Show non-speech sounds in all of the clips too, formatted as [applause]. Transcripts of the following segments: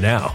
now.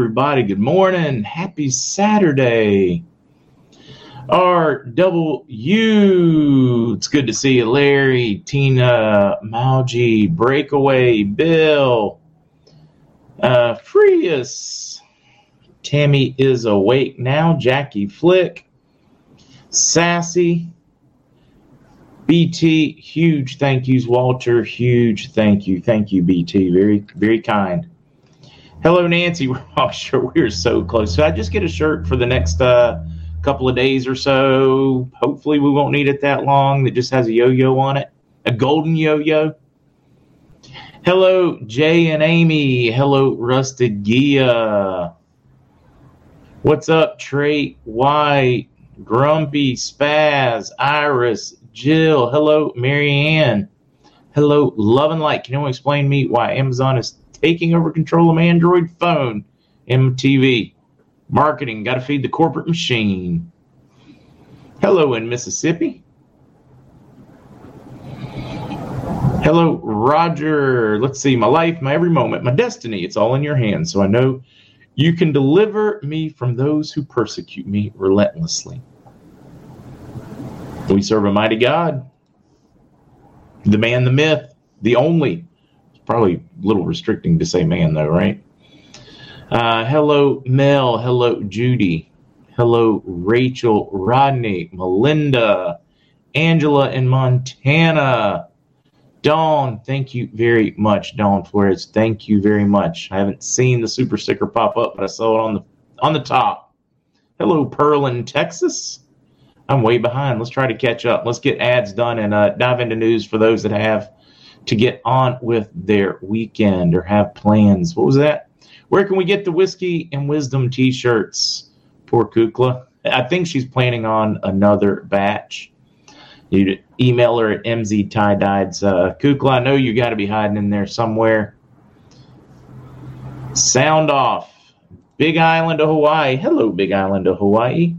Everybody. Good morning. Happy Saturday. RW. It's good to see you, Larry, Tina, Malji, Breakaway, Bill, uh, Freus. Tammy is awake now. Jackie Flick, Sassy, BT. Huge thank yous, Walter. Huge thank you. Thank you, BT. Very, very kind. Hello, Nancy. [laughs] We're sure we're so close. So I just get a shirt for the next uh, couple of days or so. Hopefully, we won't need it that long. That just has a yo-yo on it, a golden yo-yo. Hello, Jay and Amy. Hello, Rusted Gia. What's up, Trey White, Grumpy, Spaz, Iris, Jill. Hello, Marianne. Hello, Love and Light. Can anyone explain me why Amazon is taking over control of Android phone, MTV. Marketing, got to feed the corporate machine. Hello in Mississippi. Hello, Roger. Let's see, my life, my every moment, my destiny, it's all in your hands. So I know you can deliver me from those who persecute me relentlessly. We serve a mighty God, the man, the myth, the only probably a little restricting to say man, though, right? Uh, hello, Mel. Hello, Judy. Hello, Rachel, Rodney, Melinda, Angela in Montana. Dawn, thank you very much, Dawn Flores. Thank you very much. I haven't seen the super sticker pop up, but I saw it on the on the top. Hello, Pearl in Texas. I'm way behind. Let's try to catch up. Let's get ads done and uh, dive into news for those that have to get on with their weekend or have plans. What was that? Where can we get the whiskey and wisdom t-shirts? Poor Kukla. I think she's planning on another batch. You email her at mz tie. Uh, Kukla, I know you got to be hiding in there somewhere. Sound off. Big Island of Hawaii. Hello, Big Island of Hawaii.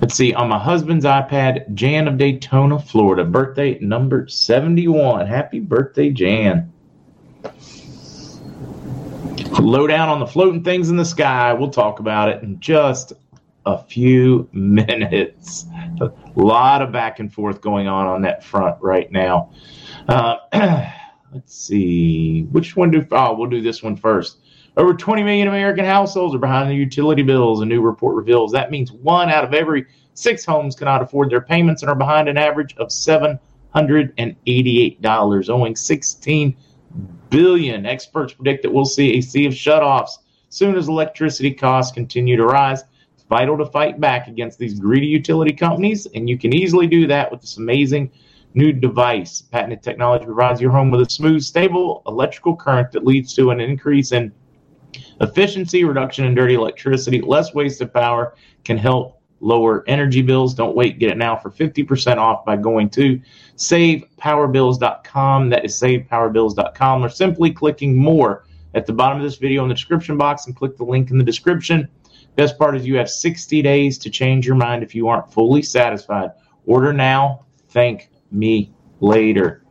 Let's see, on my husband's iPad, Jan of Daytona, Florida, birthday number 71. Happy birthday, Jan. Low down on the floating things in the sky. We'll talk about it in just a few [laughs] minutes. A lot of back and forth going on on that front right now. Uh, [clears throat] let's see. Which one do? Oh, we'll do this one first. Over 20 million American households are behind their utility bills. A new report reveals that means one out of every six homes cannot afford their payments and are behind an average of $788, owing 16 billion. Experts predict that we'll see a sea of shutoffs soon as electricity costs continue to rise. It's vital to fight back against these greedy utility companies, and you can easily do that with this amazing new device. Patented technology provides your home with a smooth, stable electrical current that leads to an increase in Efficiency, reduction in dirty electricity, less wasted power can help lower energy bills. Don't wait, get it now for 50% off by going to savepowerbills.com. That is savepowerbills.com or simply clicking more at the bottom of this video in the description box and click the link in the description. Best part is you have 60 days to change your mind if you aren't fully satisfied. Order now, thank me later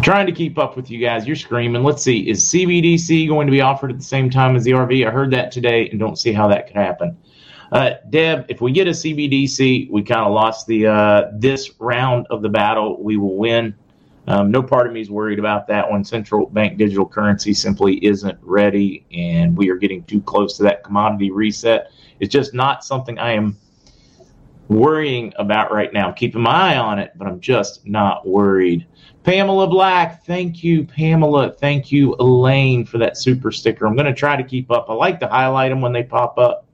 trying to keep up with you guys. You're screaming. Let's see. Is CBDC going to be offered at the same time as the RV? I heard that today and don't see how that could happen. Uh, Deb, if we get a CBDC, we kind of lost the uh, this round of the battle. We will win Um, no part of me is worried about that one. Central bank digital currency simply isn't ready, and we are getting too close to that commodity reset. It's just not something I am worrying about right now. I'm keeping my eye on it, but I'm just not worried. Pamela Black, thank you, Pamela. Thank you, Elaine, for that super sticker. I'm going to try to keep up. I like to highlight them when they pop up,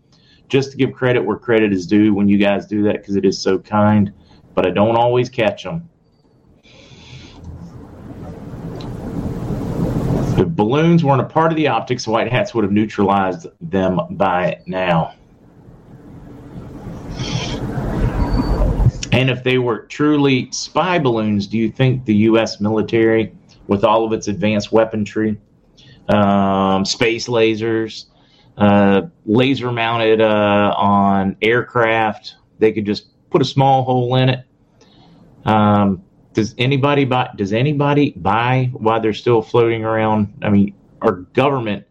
just to give credit where credit is due when you guys do that because it is so kind, but I don't always catch them. If balloons weren't a part of the optics, white hats would have neutralized them by now. And if they were truly spy balloons, do you think the U.S. military, with all of its advanced weaponry, um, space lasers, uh, laser mounted uh, on aircraft, they could just put a small hole in it? Um, does anybody buy? Does anybody buy while they're still floating around? I mean, our government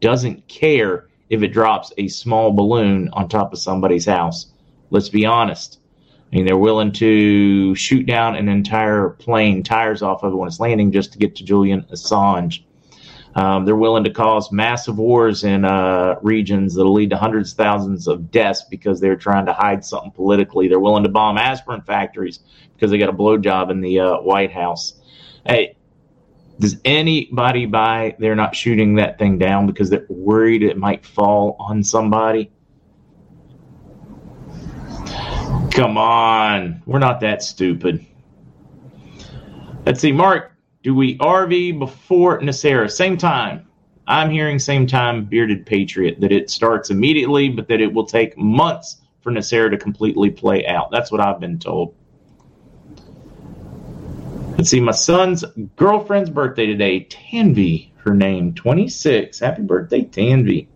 doesn't care if it drops a small balloon on top of somebody's house. Let's be honest. I mean, they're willing to shoot down an entire plane, tires off of it when it's landing, just to get to Julian Assange. Um, they're willing to cause massive wars in uh, regions that'll lead to hundreds of thousands of deaths because they're trying to hide something politically. They're willing to bomb aspirin factories because they got a blowjob in the uh, White House. Hey, does anybody buy they're not shooting that thing down because they're worried it might fall on somebody? Come on, we're not that stupid. Let's see, Mark. Do we RV before NESARA? Same time. I'm hearing same time, Bearded Patriot, that it starts immediately, but that it will take months for NESARA to completely play out. That's what I've been told. Let's see, my son's girlfriend's birthday today. Tanvi, her name, 26. Happy birthday, Tanvi.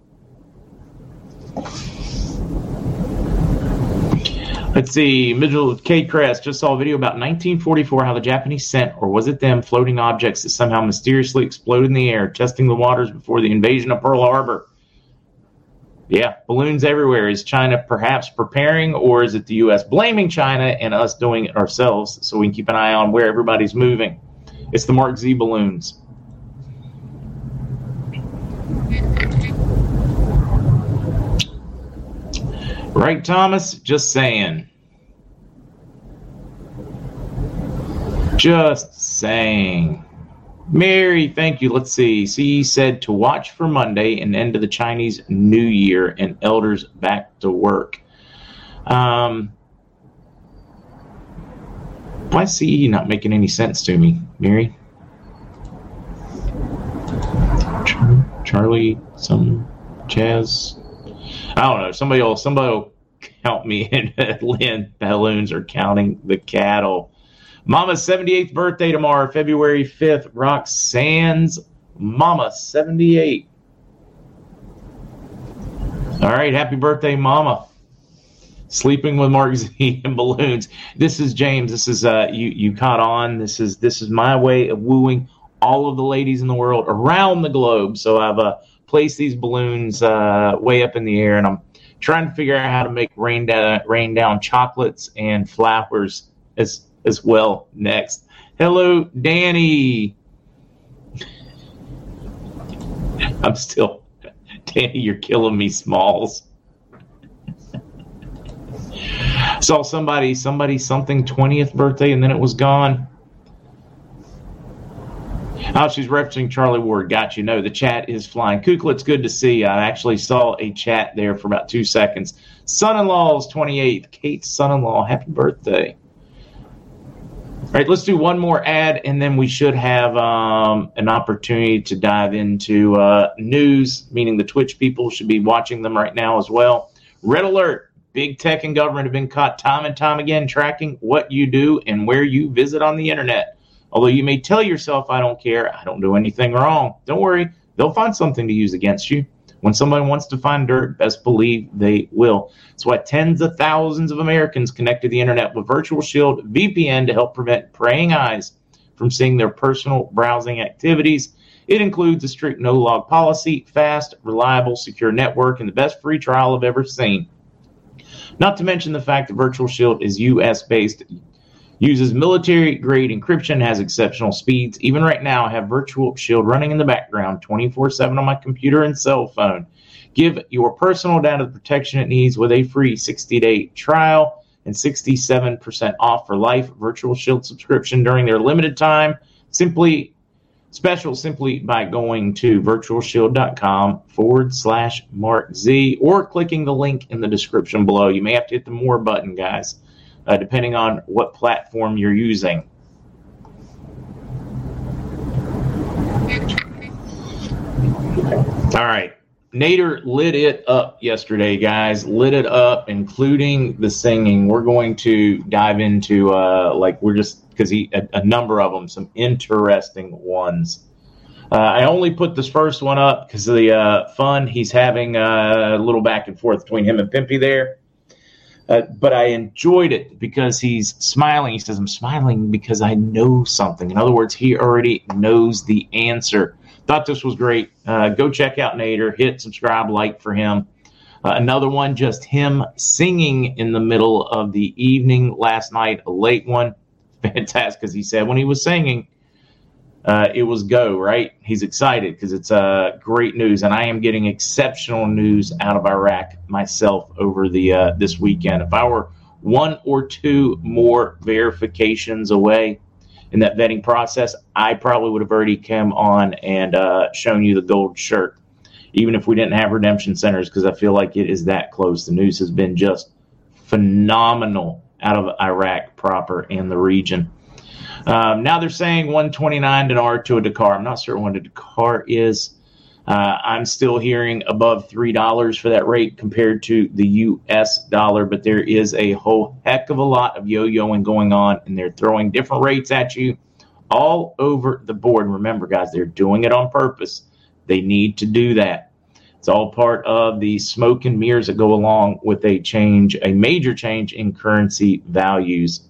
Let's see. Mitchell K. Crest just saw a video about 1944 how the Japanese sent, or was it them, floating objects that somehow mysteriously exploded in the air, testing the waters before the invasion of Pearl Harbor. Yeah, balloons everywhere. Is China perhaps preparing, or is it the U.S. blaming China and us doing it ourselves so we can keep an eye on where everybody's moving? It's the Mark Z balloons. Right, Thomas? Just saying. Just saying. Mary, thank you. Let's see. C said to watch for Monday and end of the Chinese New Year and elders back to work. Um, why is CE not making any sense to me, Mary? Charlie, some Chaz, I don't know. Somebody will somebody will count me [laughs] in. Lynn balloons are counting the cattle. Mama's 78th birthday tomorrow, February 5th. Roxanne's Mama 78. All right, happy birthday, Mama. Sleeping with Mark Z [laughs] and balloons. This is James. This is uh you you caught on. This is this is my way of wooing all of the ladies in the world around the globe. So I've uh place these balloons uh, way up in the air, and I'm trying to figure out how to make rain down rain down chocolates and flowers as as well next. Hello, Danny. I'm still [laughs] Danny. You're killing me, Smalls. Saw somebody somebody something 20th birthday, and then it was gone. Oh, she's referencing Charlie Ward. Got you. No, the chat is flying. Kukla, it's good to see you. I actually saw a chat there for about two seconds. Son in law's 28th. Kate's son in law. Happy birthday. All right, let's do one more ad, and then we should have um, an opportunity to dive into uh, news, meaning the Twitch people should be watching them right now as well. Red alert. Big tech and government have been caught time and time again tracking what you do and where you visit on the internet. Although you may tell yourself, I don't care, I don't do anything wrong. Don't worry, they'll find something to use against you. When somebody wants to find dirt, best believe they will. That's why tens of thousands of Americans connect to the internet with Virtual Shield VPN to help prevent praying eyes from seeing their personal browsing activities. It includes a strict no log policy, fast, reliable, secure network, and the best free trial I've ever seen. Not to mention the fact that Virtual Shield is US based Uses military grade encryption, has exceptional speeds. Even right now, I have Virtual Shield running in the background 24 7 on my computer and cell phone. Give your personal data the protection it needs with a free 60 day trial and 67% off for life Virtual Shield subscription during their limited time. Simply special simply by going to virtualshield.com forward slash Mark Z or clicking the link in the description below. You may have to hit the more button, guys uh, depending on what platform you're using. All right. Nader lit it up yesterday, guys. Lit it up, including the singing. We're going to dive into, uh, like, we're just, because he, a, a, number of them, some interesting ones. Uh, I only put this first one up because of the uh, fun he's having uh, a little back and forth between him and Pimpy there. Uh, but I enjoyed it because he's smiling. He says, I'm smiling because I know something. In other words, he already knows the answer. Thought this was great. Uh, go check out Nader. Hit subscribe, like for him. Uh, another one, just him singing in the middle of the evening last night, a late one. [laughs] Fantastic, because he said when he was singing, uh, it was go right. He's excited because it's uh, great news, and I am getting exceptional news out of Iraq myself over the uh, this weekend. If I were one or two more verifications away in that vetting process, I probably would have already come on and uh, shown you the gold shirt, even if we didn't have redemption centers, because I feel like it is that close. The news has been just phenomenal out of Iraq proper and the region. Um, now they're saying 129 dinar to a Dakar. I'm not certain what a Dakar is. Uh, I'm still hearing above three dollars for that rate compared to the U.S. dollar, but there is a whole heck of a lot of yo-yoing going on, and they're throwing different rates at you all over the board. Remember, guys, they're doing it on purpose. They need to do that. It's all part of the smoke and mirrors that go along with a change, a major change in currency values.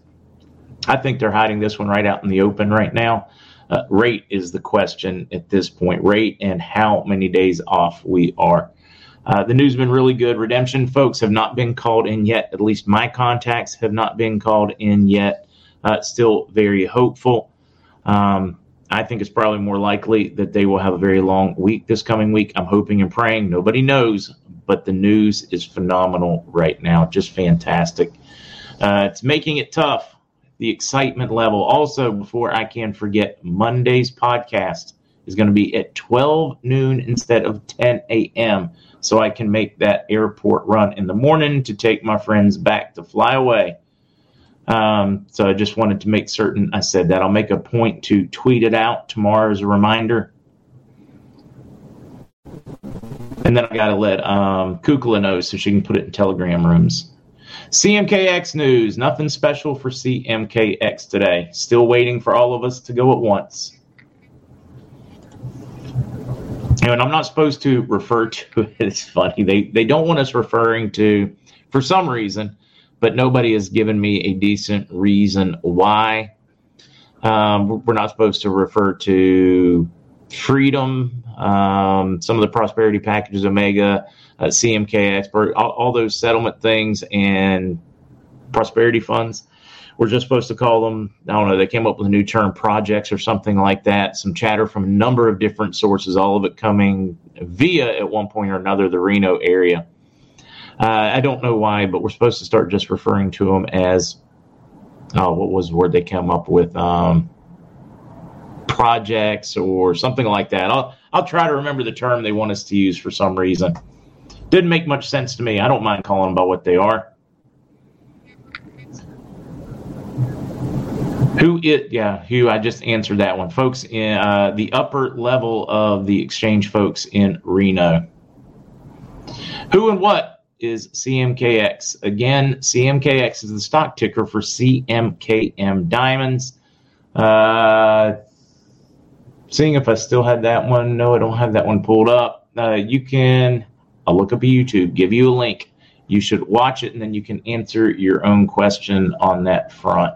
I think they're hiding this one right out in the open right now. Uh, rate is the question at this point. Rate and how many days off we are. Uh, the news has been really good. Redemption folks have not been called in yet. At least my contacts have not been called in yet. Uh, still very hopeful. Um, I think it's probably more likely that they will have a very long week this coming week. I'm hoping and praying. Nobody knows, but the news is phenomenal right now. Just fantastic. Uh, it's making it tough the excitement level. Also, before I can forget, Monday's podcast is going to be at 12 noon instead of 10 a.m. So I can make that airport run in the morning to take my friends back to fly away. Um, so I just wanted to make certain I said that. I'll make a point to tweet it out tomorrow as a reminder. And then I got to let um, Kukla know so she can put it in Telegram rooms. CMKX news. Nothing special for CMKX today. Still waiting for all of us to go at once. And I'm not supposed to refer to [laughs] it. It's funny. They they don't want us referring to for some reason, but nobody has given me a decent reason why. Um, we're not supposed to refer to freedom, um, some of the prosperity packages, Omega, uh, CMK expert, all, all, those settlement things and prosperity funds. We're just supposed to call them, I don't know, they came up with a new term, projects or something like that. Some chatter from a number of different sources, all of it coming via, at one point or another, the Reno area. Uh, I don't know why, but we're supposed to start just referring to them as, oh, what was the word they came up with? Um, projects or something like that. I'll I'll try to remember the term they want us to use for some reason. Didn't make much sense to me. I don't mind calling them by what they are. Who it? Yeah, who? I just answered that one, folks. In uh, the upper level of the exchange, folks in Reno. Who and what is CMKX? Again, CMKX is the stock ticker for CMKM Diamonds. Uh, seeing if I still had that one. No, I don't have that one pulled up. Uh, you can I'll look up a YouTube, give you a link. You should watch it, and then you can answer your own question on that front.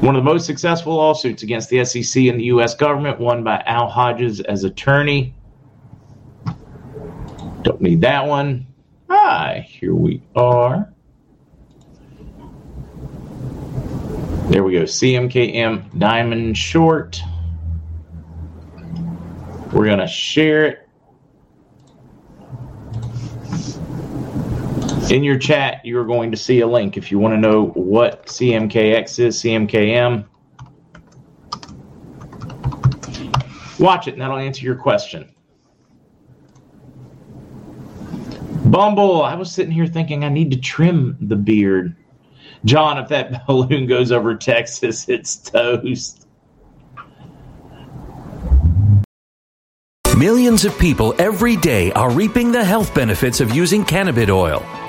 One of the most successful lawsuits against the SEC and the U.S. government, won by Al Hodges as attorney. Don't need that one. Hi, here we are. There we go. CMKM Diamond Short. We're going to share it. In your chat, you're going to see a link if you want to know what CMKX is, CMKM. Watch it, and that'll answer your question. Bumble, I was sitting here thinking I need to trim the beard. John, if that [laughs] balloon goes over Texas, it's toast. Millions of people every day are reaping the health benefits of using cannabis oil,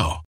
now.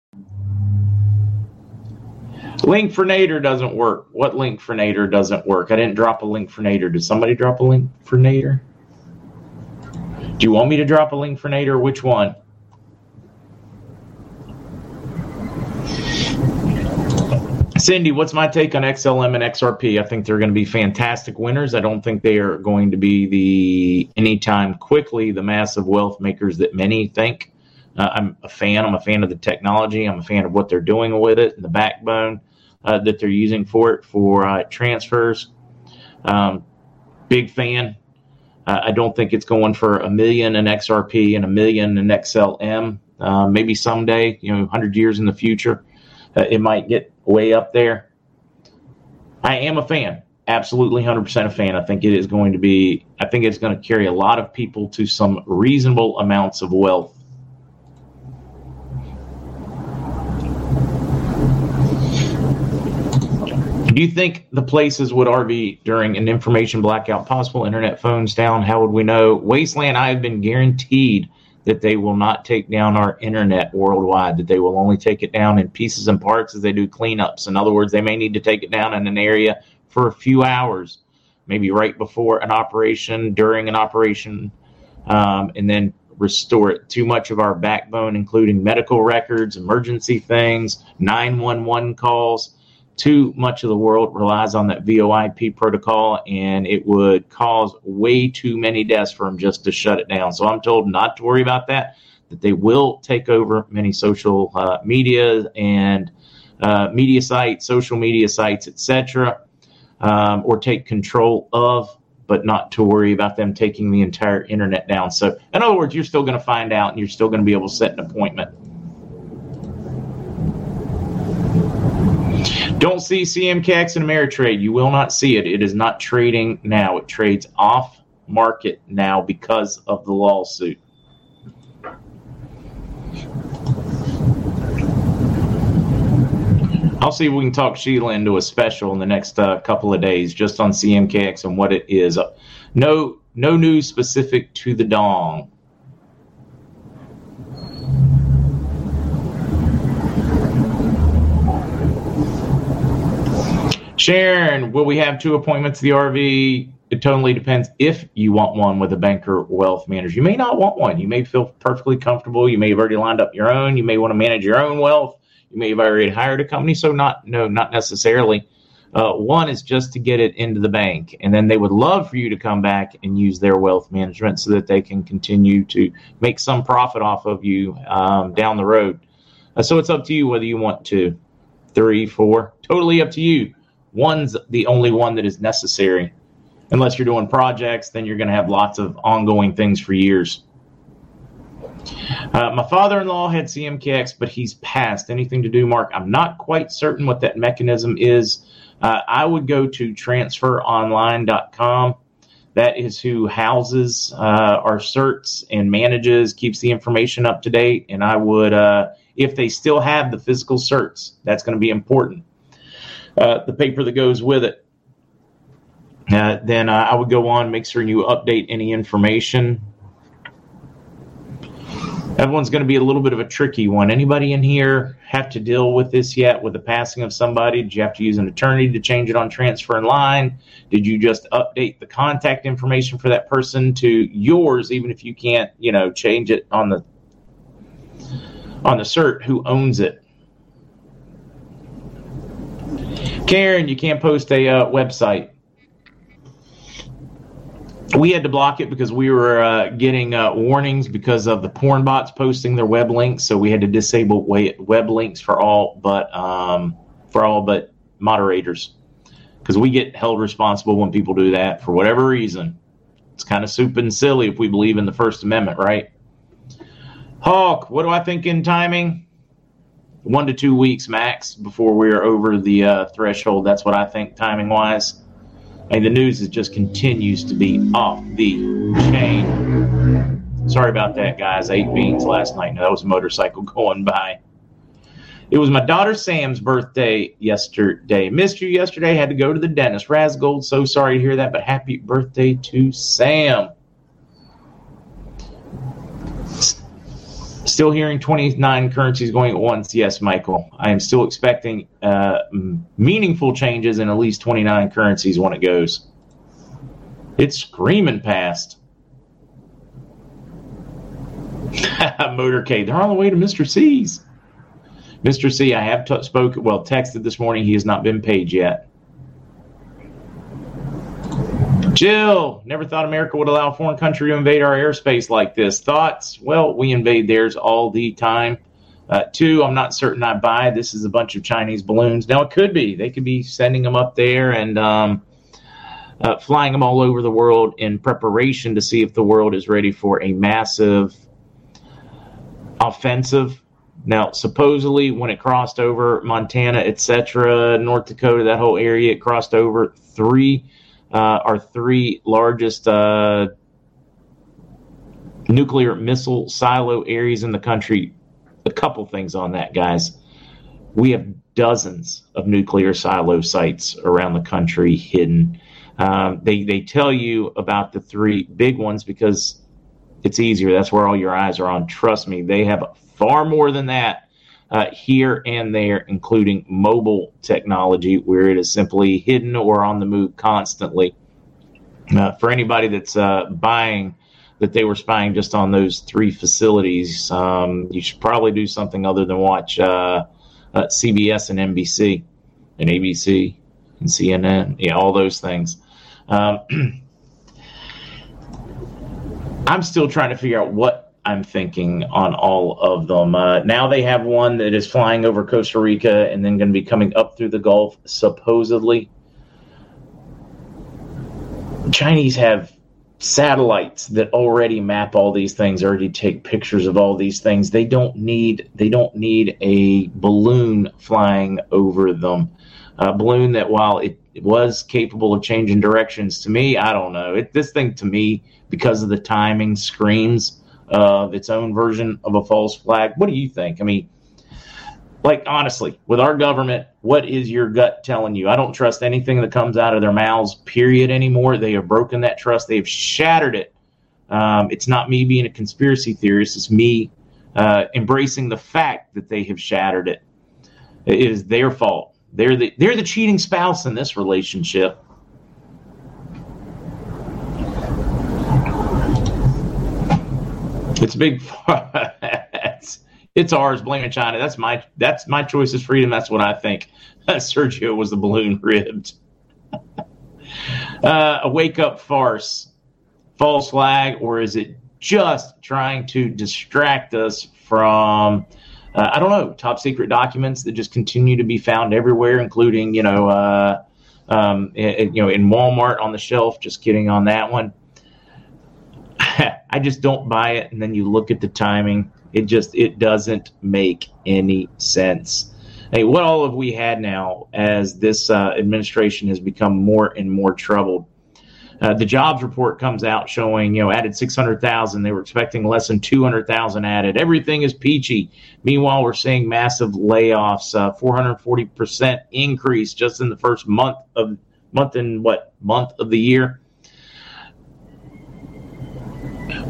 Link for Nader doesn't work. What link for Nader doesn't work? I didn't drop a link for Nader. Did somebody drop a link for Nader? Do you want me to drop a link for Nader? Which one? Cindy, what's my take on XLM and XRP? I think they're going to be fantastic winners. I don't think they are going to be the anytime quickly the massive wealth makers that many think. Uh, I'm a fan. I'm a fan of the technology. I'm a fan of what they're doing with it and the backbone uh, that they're using for it for uh, transfers. Um, big fan. Uh, I don't think it's going for a million in XRP and a million in XLM. Uh, maybe someday, you know, 100 years in the future, uh, it might get way up there. I am a fan. Absolutely 100% a fan. I think it is going to be, I think it's going to carry a lot of people to some reasonable amounts of wealth Do you think the places would RV during an information blackout possible? Internet phones down. How would we know? Wasteland, I have been guaranteed that they will not take down our internet worldwide, that they will only take it down in pieces and parts as they do cleanups. In other words, they may need to take it down in an area for a few hours, maybe right before an operation, during an operation, um, and then restore it. Too much of our backbone, including medical records, emergency things, 911 calls, too much of the world relies on that VoIP protocol, and it would cause way too many deaths for them just to shut it down. So I'm told not to worry about that. That they will take over many social uh, media and uh, media sites, social media sites, etc., um, or take control of, but not to worry about them taking the entire internet down. So, in other words, you're still going to find out, and you're still going to be able to set an appointment Don't see CMKX and Ameritrade. You will not see it. It is not trading now. It trades off market now because of the lawsuit. I'll see if we can talk Sheila into a special in the next uh, couple of days just on CMKX and what it is. No, no news specific to the dong. Sharon, will we have two appointments the RV? It totally depends if you want one with a banker wealth manager. You may not want one. You may feel perfectly comfortable. You may have already lined up your own. You may want to manage your own wealth. You may have already hired a company. So not no, not necessarily. Uh, one is just to get it into the bank, and then they would love for you to come back and use their wealth management so that they can continue to make some profit off of you um, down the road. Uh, so it's up to you whether you want to, three, four, totally up to you. One's the only one that is necessary. Unless you're doing projects, then you're going to have lots of ongoing things for years. Uh, my father in law had CMKX, but he's passed. Anything to do, Mark? I'm not quite certain what that mechanism is. Uh, I would go to transferonline.com. That is who houses uh, our certs and manages, keeps the information up to date. And I would, uh, if they still have the physical certs, that's going to be important uh, the paper that goes with it. Uh, then uh, I would go on, make sure you update any information. Everyone's going to be a little bit of a tricky one. Anybody in here have to deal with this yet with the passing of somebody? Did you have to use an attorney to change it on transfer online? Did you just update the contact information for that person to yours, even if you can't, you know, change it on the on the cert who owns it? Karen, you can't post a uh, website. We had to block it because we were uh, getting uh, warnings because of the porn bots posting their web links. So we had to disable web links for all but um, for all but moderators because we get held responsible when people do that for whatever reason. It's kind of soup and silly if we believe in the First Amendment, right? Hawk, what do I think in timing? One to two weeks max before we're over the uh, threshold. That's what I think timing wise. And the news is just continues to be off the chain. Sorry about that, guys. Eight beans last night. No, that was a motorcycle [laughs] going by. It was my daughter Sam's birthday yesterday. Missed you yesterday. Had to go to the dentist. Razgold, so sorry to hear that, but happy birthday to Sam. Still hearing 29 currencies going at once. Yes, Michael. I am still expecting uh, meaningful changes in at least 29 currencies when it goes. It's screaming past. [laughs] Motorcade. They're on the way to Mr. C's. Mr. C, I have t- spoken, well, texted this morning. He has not been paid yet. Jill, never thought America would allow a foreign country to invade our airspace like this. Thoughts? Well, we invade theirs all the time. Uh, two, I'm not certain I buy. This is a bunch of Chinese balloons. Now, it could be. They could be sending them up there and um, uh, flying them all over the world in preparation to see if the world is ready for a massive offensive. Now, supposedly, when it crossed over Montana, etc., North Dakota, that whole area, it crossed over three our three largest uh, nuclear missile silo areas in the country. A couple things on that, guys. We have dozens of nuclear silo sites around the country hidden. Um, they they tell you about the three big ones because it's easier. That's where all your eyes are on. Trust me, they have far more than that uh, here and there, including mobile technology, where it is simply hidden or on the move constantly. Uh, for anybody that's uh, buying that they were spying just on those three facilities, um, you should probably do something other than watch uh, uh, CBS and NBC and ABC and CNN, yeah, all those things. Um, [clears throat] I'm still trying to figure out what I'm thinking on all of them. Uh, now they have one that is flying over Costa Rica and then going to be coming up through the Gulf, supposedly. Chinese have satellites that already map all these things, already take pictures of all these things. They don't need they don't need a balloon flying over them. A balloon that while it was capable of changing directions, to me, I don't know. It, this thing to me, because of the timing, screams of its own version of a false flag. What do you think? I mean, like honestly, with our government, what is your gut telling you? I don't trust anything that comes out of their mouths, period, anymore. They have broken that trust. They have shattered it. Um, it's not me being a conspiracy theorist. It's me uh, embracing the fact that they have shattered it. It is their fault. They're the they're the cheating spouse in this relationship. It's big. it's, it's ours. Blaming China. That's my that's my choice is freedom. That's what I think. [laughs] Sergio was the balloon ribbed. [laughs] uh, a wake up farce, false flag, or is it just trying to distract us from? Uh, I don't know. Top secret documents that just continue to be found everywhere, including you know, uh, um, it, you know, in Walmart on the shelf. Just kidding on that one. [laughs] I just don't buy it. And then you look at the timing; it just it doesn't make any sense. Hey, what all have we had now as this uh, administration has become more and more troubled? Uh, the jobs report comes out showing, you know, added 600,000. They were expecting less than 200,000 added. Everything is peachy. Meanwhile, we're seeing massive layoffs, uh, 440% increase just in the first month of month and what month of the year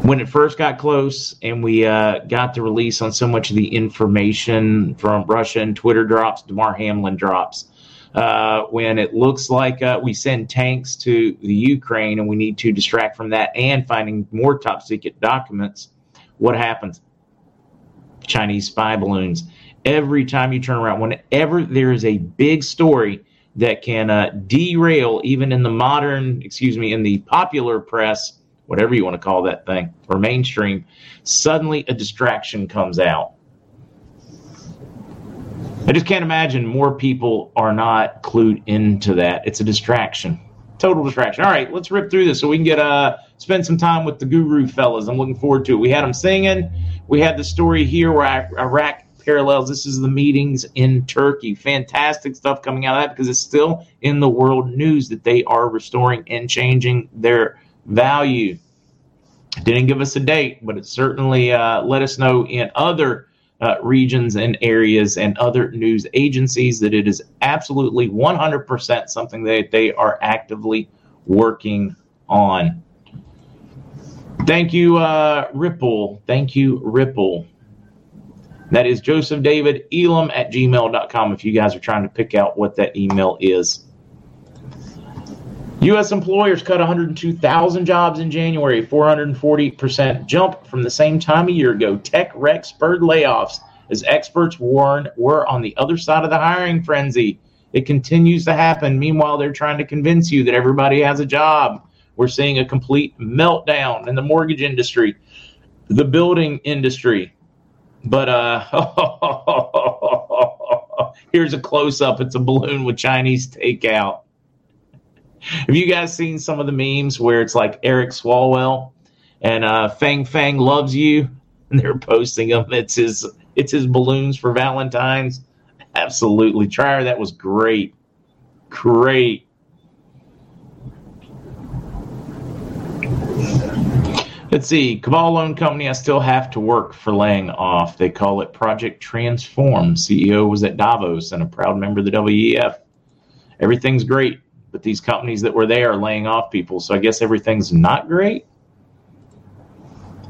when it first got close and we uh, got the release on so much of the information from Russia and Twitter drops, Damar Hamlin drops. Uh, when it looks like uh, we send tanks to the Ukraine and we need to distract from that and finding more top secret documents, what happens? Chinese spy balloons. Every time you turn around, whenever there is a big story that can uh, derail, even in the modern, excuse me, in the popular press, whatever you want to call that thing, or mainstream, suddenly a distraction comes out. I just can't imagine more people are not clued into that. It's a distraction. Total distraction. All right, let's rip through this so we can get uh spend some time with the guru fellas. I'm looking forward to it. We had them singing. We had the story here where Iraq parallels. This is the meetings in Turkey. Fantastic stuff coming out of that because it's still in the world news that they are restoring and changing their value. Didn't give us a date, but it certainly uh, let us know in other uh, regions and areas and other news agencies that it is absolutely 100% something that they are actively working on. Thank you, uh, Ripple. Thank you, Ripple. That is Joseph David Elam at gmail.com if you guys are trying to pick out what that email is. U.S. employers cut 102,000 jobs in January, 440% jump from the same time a year ago. Tech wreck spurred layoffs as experts warn we're on the other side of the hiring frenzy. It continues to happen. Meanwhile, they're trying to convince you that everybody has a job. We're seeing a complete meltdown in the mortgage industry, the building industry. But uh, [laughs] here's a close up. It's a balloon with Chinese takeout. Have you guys seen some of the memes where it's like Eric Swalwell and uh, Fang Fang loves you, [laughs] and they're posting them? It's his it's his balloons for Valentine's. Absolutely, Trier, that was great, great. Let's see. Cabal Loan Company, I still have to work for laying off. They call it Project Transform. CEO was at Davos and a proud member of the WEF. Everything's great but these companies that were there are laying off people. So I guess everything's not great.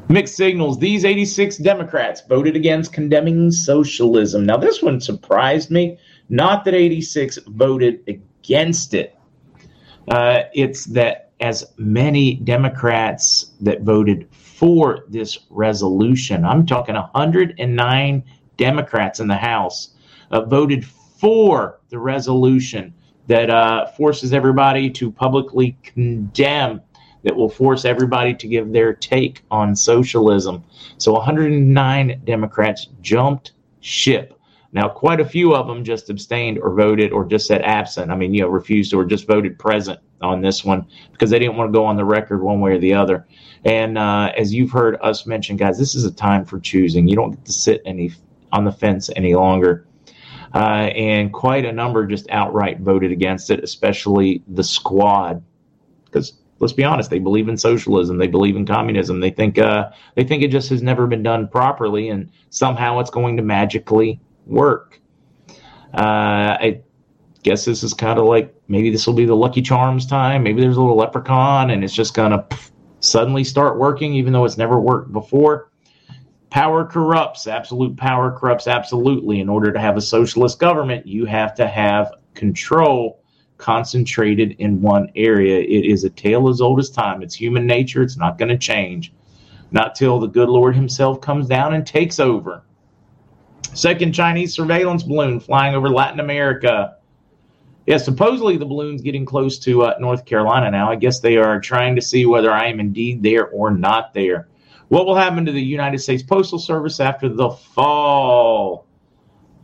Mixed signals. These 86 Democrats voted against condemning socialism. Now, this one surprised me. Not that 86 voted against it, uh, it's that as many Democrats that voted for this resolution, I'm talking 109 Democrats in the House, uh, voted for the resolution that uh, forces everybody to publicly condemn, that will force everybody to give their take on socialism. So 109 Democrats jumped ship. Now, quite a few of them just abstained or voted or just said absent. I mean, you know, refused or just voted present on this one because they didn't want to go on the record one way or the other. And uh, as you've heard us mention, guys, this is a time for choosing. You don't get to sit any on the fence any longer. Uh, and quite a number just outright voted against it, especially the squad, because let's be honest, they believe in socialism, they believe in communism, they think uh, they think it just has never been done properly, and somehow it's going to magically work. Uh, I guess this is kind of like maybe this will be the Lucky Charms time. Maybe there's a little leprechaun, and it's just gonna suddenly start working, even though it's never worked before. Power corrupts. Absolute power corrupts absolutely. In order to have a socialist government, you have to have control concentrated in one area. It is a tale as old as time. It's human nature. It's not going to change. Not till the good Lord Himself comes down and takes over. Second Chinese surveillance balloon flying over Latin America. Yeah, supposedly the balloon's getting close to uh, North Carolina now. I guess they are trying to see whether I am indeed there or not there. What will happen to the United States Postal Service after the fall?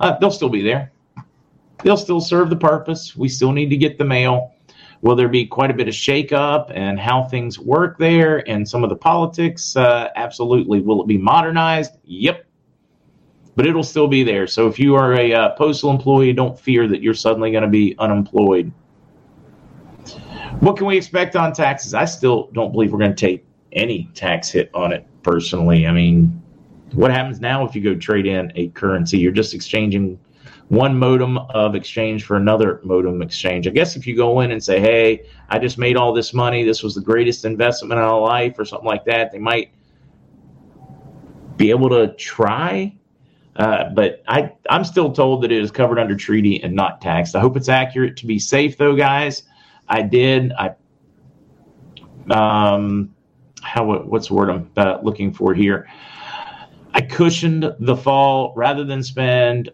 Uh, they'll still be there. They'll still serve the purpose. We still need to get the mail. Will there be quite a bit of shakeup and how things work there and some of the politics? Uh, absolutely. Will it be modernized? Yep. But it'll still be there. So if you are a uh, postal employee, don't fear that you're suddenly going to be unemployed. What can we expect on taxes? I still don't believe we're going to take any tax hit on it personally. I mean, what happens now if you go trade in a currency? You're just exchanging one modem of exchange for another modem exchange. I guess if you go in and say, "Hey, I just made all this money. This was the greatest investment in my life," or something like that, they might be able to try. Uh, but I, I'm still told that it is covered under treaty and not taxed. I hope it's accurate. To be safe, though, guys, I did. I um, how what's the word I'm uh, looking for here? I cushioned the fall rather than spend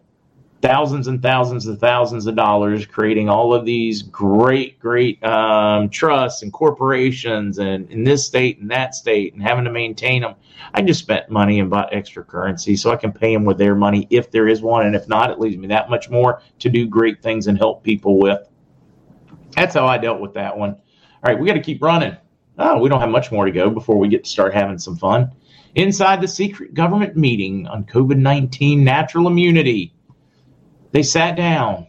thousands and thousands and thousands of dollars creating all of these great, great um, trusts and corporations and in this state and that state and having to maintain them. I just spent money and bought extra currency so I can pay them with their money if there is one. And if not, it leaves me that much more to do great things and help people with. That's how I dealt with that one. All right, we got to keep running. Oh, we don't have much more to go before we get to start having some fun. Inside the secret government meeting on COVID 19 natural immunity, they sat down,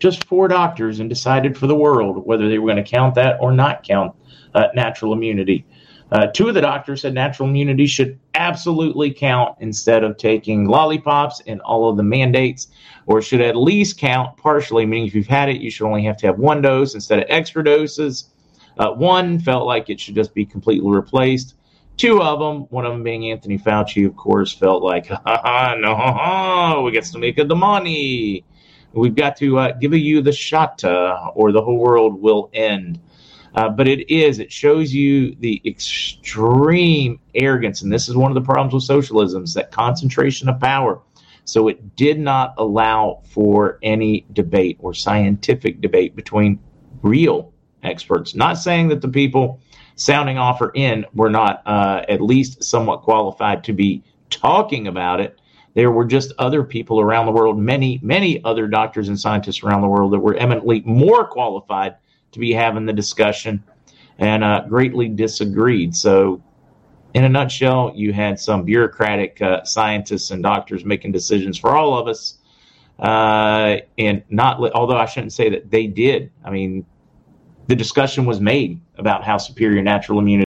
just four doctors, and decided for the world whether they were going to count that or not count uh, natural immunity. Uh, two of the doctors said natural immunity should absolutely count instead of taking lollipops and all of the mandates, or should at least count partially, meaning if you've had it, you should only have to have one dose instead of extra doses. Uh, one felt like it should just be completely replaced. Two of them, one of them being Anthony Fauci, of course, felt like, [laughs] ha, no, ha, ha, we get to make the money. We've got to uh, give you the shot, uh, or the whole world will end. Uh, but it is, it shows you the extreme arrogance. And this is one of the problems with socialism is that concentration of power. So it did not allow for any debate or scientific debate between real experts. Not saying that the people sounding off or in were not uh, at least somewhat qualified to be talking about it. There were just other people around the world, many, many other doctors and scientists around the world that were eminently more qualified to be having the discussion and uh, greatly disagreed. So, in a nutshell, you had some bureaucratic uh, scientists and doctors making decisions for all of us. Uh, and not, although I shouldn't say that they did. I mean, the discussion was made about how superior natural immunity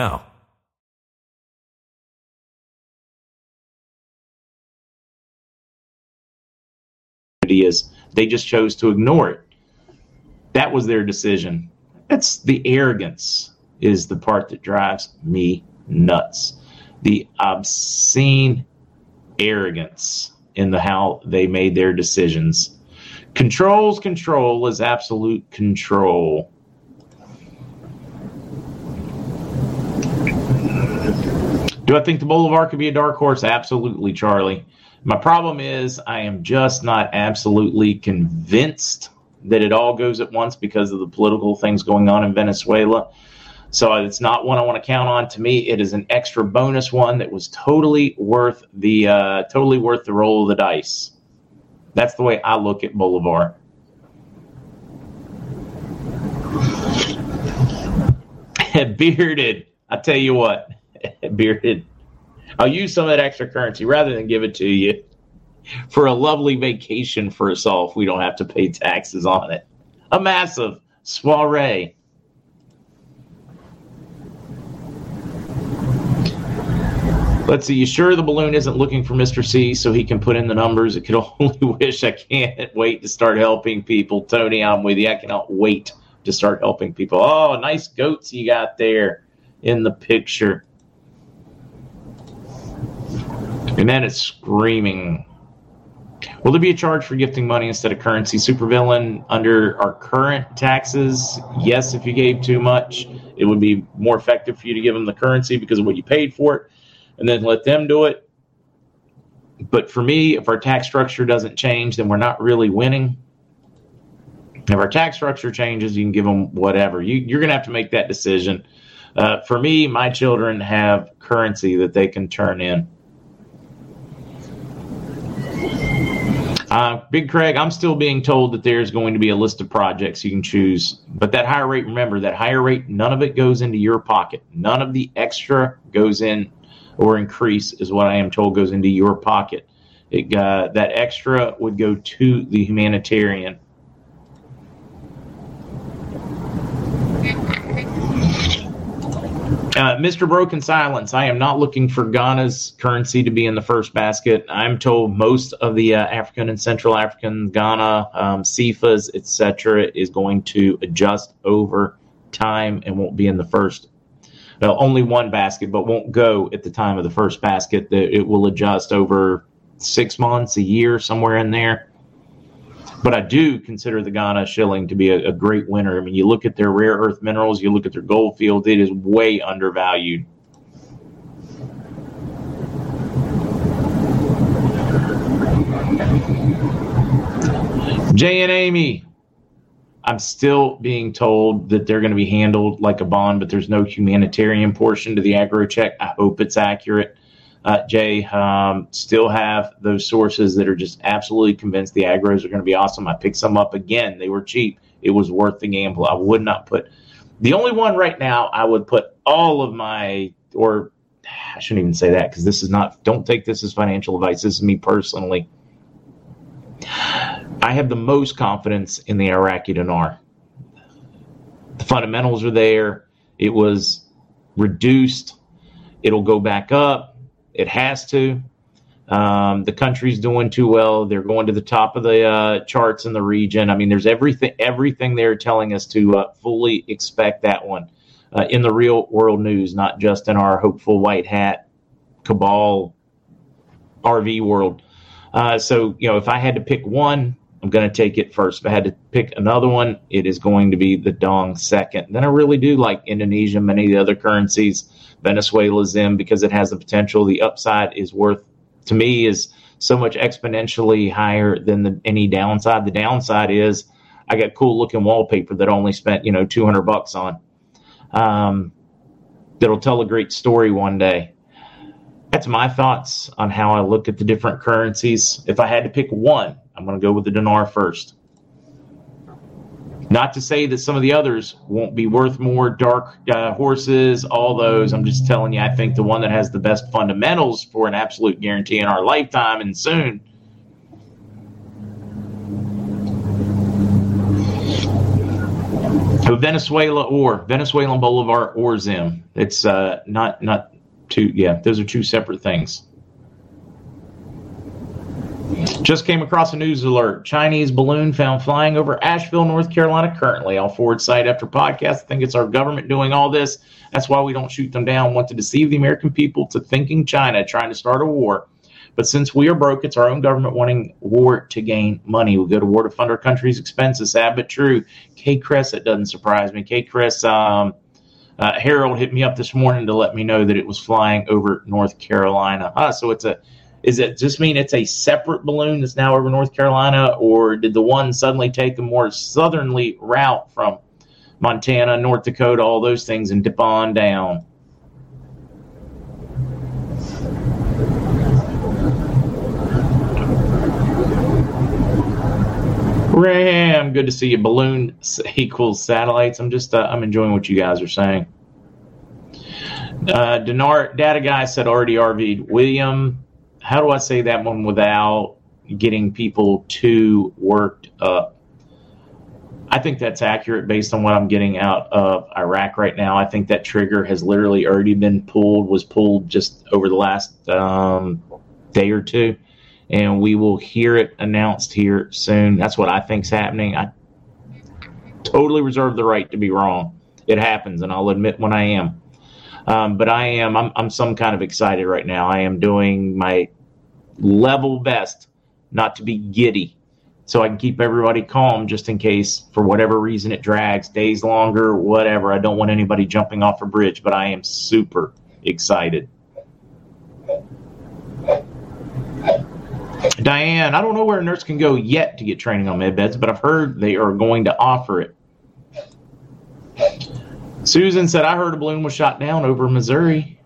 Is they just chose to ignore it. That was their decision. That's the arrogance is the part that drives me nuts. The obscene arrogance in the how they made their decisions. Control's control is absolute control. Do I think the Bolivar could be a dark horse? Absolutely, Charlie. My problem is I am just not absolutely convinced that it all goes at once because of the political things going on in Venezuela. So it's not one I want to count on. To me, it is an extra bonus one that was totally worth the uh, totally worth the roll of the dice. That's the way I look at Bolivar. [laughs] Bearded, I tell you what, [laughs] Bearded, I'll use some of that extra currency rather than give it to you for a lovely vacation for us all if we don't have to pay taxes on it. A massive soiree. Let's see. You sure the balloon isn't looking for Mr. C so he can put in the numbers? It could [laughs] only wish I can't wait to start helping people. Tony, I'm with you. I cannot wait to start helping people. Oh, nice goats you got there in the picture. And then it's screaming. Will there be a charge for gifting money instead of currency? Supervillain, under our current taxes, yes, if you gave too much, it would be more effective for you to give them the currency because of what you paid for it and then let them do it. But for me, if our tax structure doesn't change, then we're not really winning. If our tax structure changes, you can give them whatever. You, are going to have to make that decision. Uh, for me, my children have currency that they can turn in. Uh, Big Craig, I'm still being told that there's going to be a list of projects you can choose. But that higher rate, remember, that higher rate, none of it goes into your pocket. None of the extra goes in or increase, is what I am told goes into your pocket. It, uh, that extra would go to the humanitarian. Uh, Mr. Broken Silence, I am not looking for Ghana's currency to be in the first basket. I'm told most of the uh, African and Central African, Ghana, um, CFAs, etc., is going to adjust over time and won't be in the first. Well, only one basket, but won't go at the time of the first basket. It will adjust over six months, a year, somewhere in there. But I do consider the Ghana shilling to be a, a, great winner. I mean, you look at their rare earth minerals, you look at their gold field, it is way undervalued. Jay and Amy, I'm still being told that they're going to be handled like a bond, but there's no humanitarian portion to the agro check. I hope it's accurate uh, Jay, um, still have those sources that are just absolutely convinced the agros are going to be awesome. I picked some up again. They were cheap. It was worth the gamble. I would not put the only one right now. I would put all of my, or I shouldn't even say that because this is not, don't take this as financial advice. This is me personally. I have the most confidence in the Iraqi dinar. The fundamentals are there. It was reduced. It'll go back up it has to. Um, the country's doing too well. They're going to the top of the uh, charts in the region. I mean, there's everything everything they're telling us to uh, fully expect that one uh, in the real world news, not just in our hopeful white hat cabal RV world. Uh, so, you know, if I had to pick one, I'm going to take it first. If I had to pick another one, it is going to be the dong second. Then I really do like Indonesia, many of the other currencies. Venezuela's in because it has the potential. The upside is worth to me is so much exponentially higher than the, any downside. The downside is I got cool looking wallpaper that I only spent you know 200 bucks on. Um, that'll tell a great story one day. That's my thoughts on how I look at the different currencies. If I had to pick one, I'm going to go with the dinar first. Not to say that some of the others won't be worth more, dark uh, horses, all those. I'm just telling you, I think the one that has the best fundamentals for an absolute guarantee in our lifetime and soon. So Venezuela or Venezuelan Bolivar or Zim. It's uh, not not two. Yeah, those are two separate things. Just came across a news alert. Chinese balloon found flying over Asheville, North Carolina currently. I'll forward site after podcast. I think it's our government doing all this. That's why we don't shoot them down. Want to deceive the American people to thinking China trying to start a war. But since we are broke, it's our own government wanting war to gain money. We go to war to fund our country's expenses. Sad but true. K. Cress, it doesn't surprise me. K. Cress, um, uh, Harold hit me up this morning to let me know that it was flying over North Carolina. Ah, so it's a is it just mean it's a separate balloon that's now over North Carolina, or did the one suddenly take a more southerly route from Montana, North Dakota, all those things, and dip on down? Ram, good to see you. Balloon [laughs] equals satellites. I'm just, uh, I'm enjoying what you guys are saying. Uh, Dinar, data guy said already RV'd. William, how do I say that one without getting people too worked up? I think that's accurate based on what I'm getting out of Iraq right now. I think that trigger has literally already been pulled, was pulled just over the last um, day or two, and we will hear it announced here soon. That's what I think's happening. I totally reserve the right to be wrong. It happens, and I'll admit when I am. Um, but I am I'm, I'm some kind of excited right now. I am doing my level best not to be giddy so I can keep everybody calm just in case for whatever reason it drags days longer, whatever. I don't want anybody jumping off a bridge, but I am super excited. Diane, I don't know where nurse can go yet to get training on med beds, but I've heard they are going to offer it. Susan said, I heard a balloon was shot down over Missouri.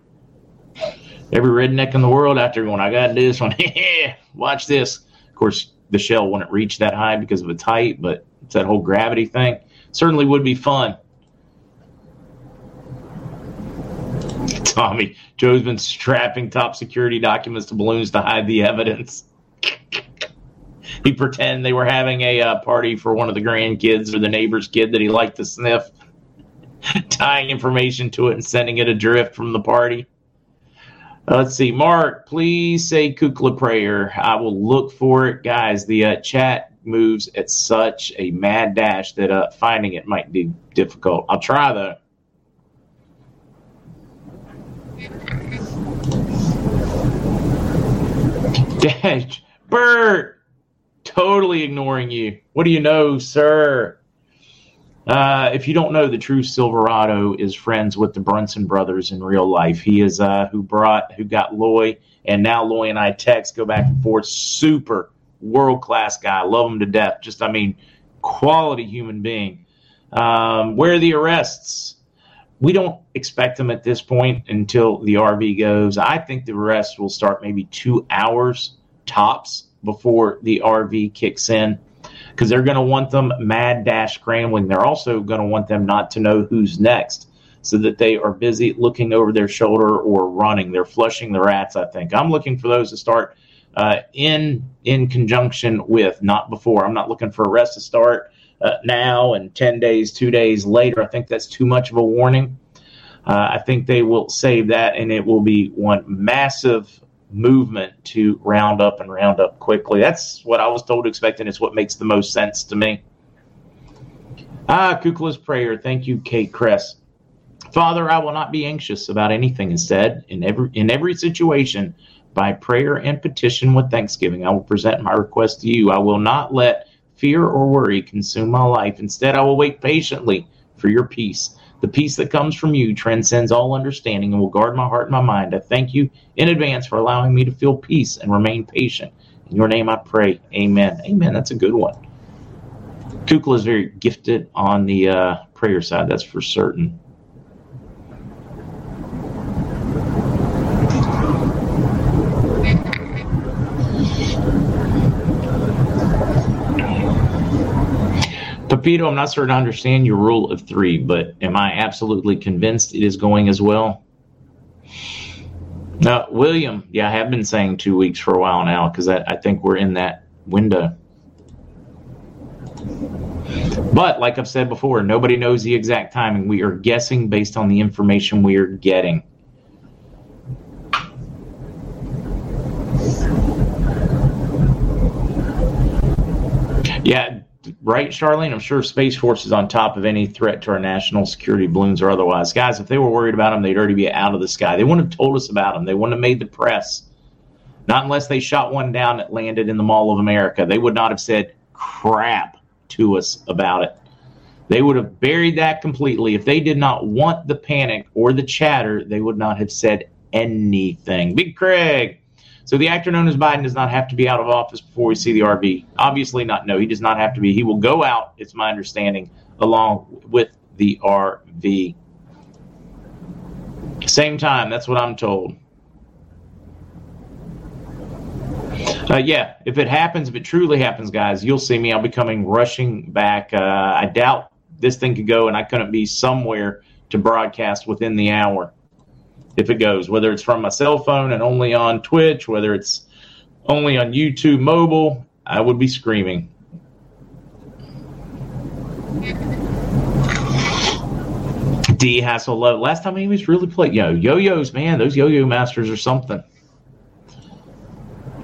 Every redneck in the world out there going, I got this one. [laughs] Watch this. Of course, the shell wouldn't reach that high because of its height, but it's that whole gravity thing. Certainly would be fun. [laughs] Tommy, Joe's been strapping top security documents to balloons to hide the evidence. [laughs] he pretend they were having a uh, party for one of the grandkids or the neighbor's kid that he liked to sniff. [laughs] tying information to it and sending it adrift from the party. Uh, let's see, Mark, please say Kukla prayer. I will look for it, guys. The uh, chat moves at such a mad dash that uh, finding it might be difficult. I'll try though. Dash, Bert, totally ignoring you. What do you know, sir? Uh, if you don't know, the true Silverado is friends with the Brunson brothers in real life. He is uh, who brought, who got Loy, and now Loy and I text, go back and forth. Super world class guy, love him to death. Just, I mean, quality human being. Um, where are the arrests? We don't expect them at this point until the RV goes. I think the arrests will start maybe two hours tops before the RV kicks in because they're going to want them mad dash scrambling. They're also going to want them not to know who's next so that they are busy looking over their shoulder or running. They're flushing the rats, I think. I'm looking for those to start uh, in in conjunction with, not before. I'm not looking for arrests to start uh, now and 10 days, two days later. I think that's too much of a warning. Uh, I think they will save that, and it will be one massive movement to round up and round up quickly. That's what I was told to expect, and it's what makes the most sense to me. Ah, Kukla's prayer. Thank you, Kate Cress. Father, I will not be anxious about anything. Instead, in every in every situation, by prayer and petition with thanksgiving, I will present my request to you. I will not let fear or worry consume my life. Instead, I will wait patiently for your peace. The peace that comes from you transcends all understanding and will guard my heart and my mind. I thank you in advance for allowing me to feel peace and remain patient. In your name I pray. Amen. Amen. That's a good one. Kukla is very gifted on the uh, prayer side, that's for certain. Pepito, I'm not certain I understand your rule of three, but am I absolutely convinced it is going as well? Now, William, yeah, I have been saying two weeks for a while now because I, I think we're in that window. But like I've said before, nobody knows the exact timing. We are guessing based on the information we are getting. Yeah, right, Charlene? I'm sure Space Force is on top of any threat to our national security, balloons or otherwise. Guys, if they were worried about them, they'd already be out of the sky. They wouldn't have told us about them. They wouldn't have made the press. Not unless they shot one down that landed in the Mall of America. They would not have said crap to us about it. They would have buried that completely. If they did not want the panic or the chatter, they would not have said anything. Big Craig. So the actor known as Biden does not have to be out of office before we see the RV. Obviously not. No, he does not have to be. He will go out, it's my understanding, along with the RV. Same time, that's what I'm told. Uh, yeah, if it happens, if it truly happens, guys, you'll see me. I'll be coming rushing back. Uh, I doubt this thing could go and I couldn't be somewhere to broadcast within the hour if it goes, whether it's from my cell phone and only on Twitch, whether it's only on YouTube mobile, I would be screaming. D Hassel Low. Last time he was really played, yo, yo-yos, man, those yo-yo masters are something.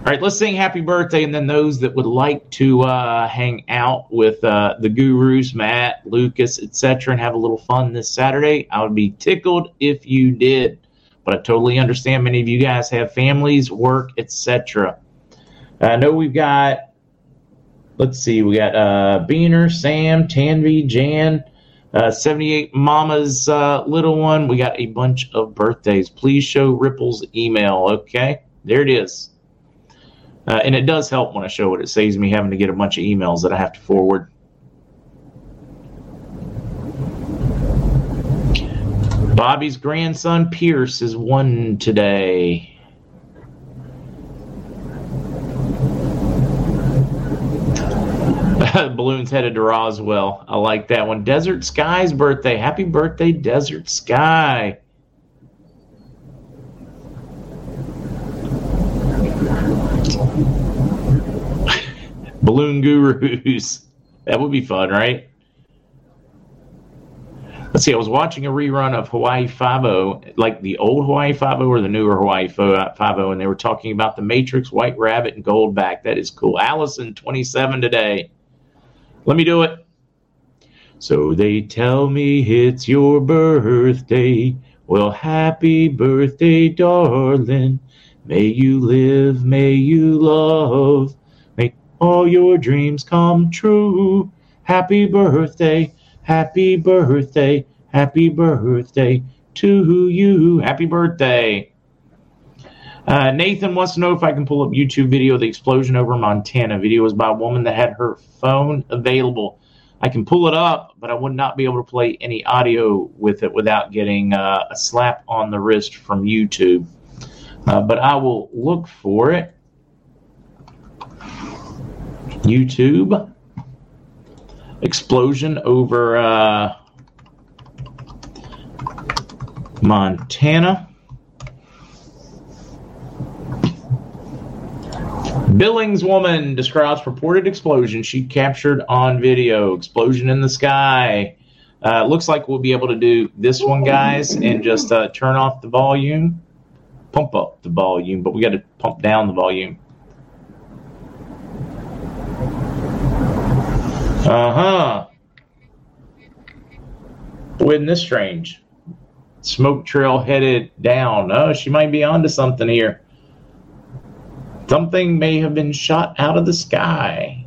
All right, let's sing happy birthday, and then those that would like to uh, hang out with uh, the gurus, Matt, Lucas, etc., and have a little fun this Saturday, I would be tickled if you did. But I totally understand many of you guys have families, work, etc. I know we've got, let's see, we got uh, Beaner, Sam, Tanvi, Jan, uh, 78 Mama's uh, little one. We got a bunch of birthdays. Please show Ripple's email. Okay, there it is. Uh, and it does help when I show it. It saves me having to get a bunch of emails that I have to forward. Bobby's grandson Pierce is one today. [laughs] Balloons headed to Roswell. I like that one. Desert Sky's birthday. Happy birthday, Desert Sky. [laughs] Balloon Gurus. That would be fun, right? Let's see. I was watching a rerun of Hawaii Five O, like the old Hawaii Five O or the newer Hawaii Five O, and they were talking about the Matrix, White Rabbit, and Goldback. That is cool. Allison, twenty-seven today. Let me do it. So they tell me it's your birthday. Well, happy birthday, darling. May you live, may you love may all your dreams come true. Happy birthday, happy birthday, happy birthday to you. Happy birthday. Uh, Nathan wants to know if I can pull up YouTube video of the explosion over Montana. Video was by a woman that had her phone available. I can pull it up, but I would not be able to play any audio with it without getting uh, a slap on the wrist from YouTube. Uh, but I will look for it. YouTube. Explosion over uh, Montana. Billings woman describes purported explosion she captured on video. Explosion in the sky. Uh, looks like we'll be able to do this one, guys, and just uh, turn off the volume, pump up the volume, but we got to pump down the volume. Uh huh. Isn't this strange? Smoke trail headed down. Oh, she might be onto something here. Something may have been shot out of the sky.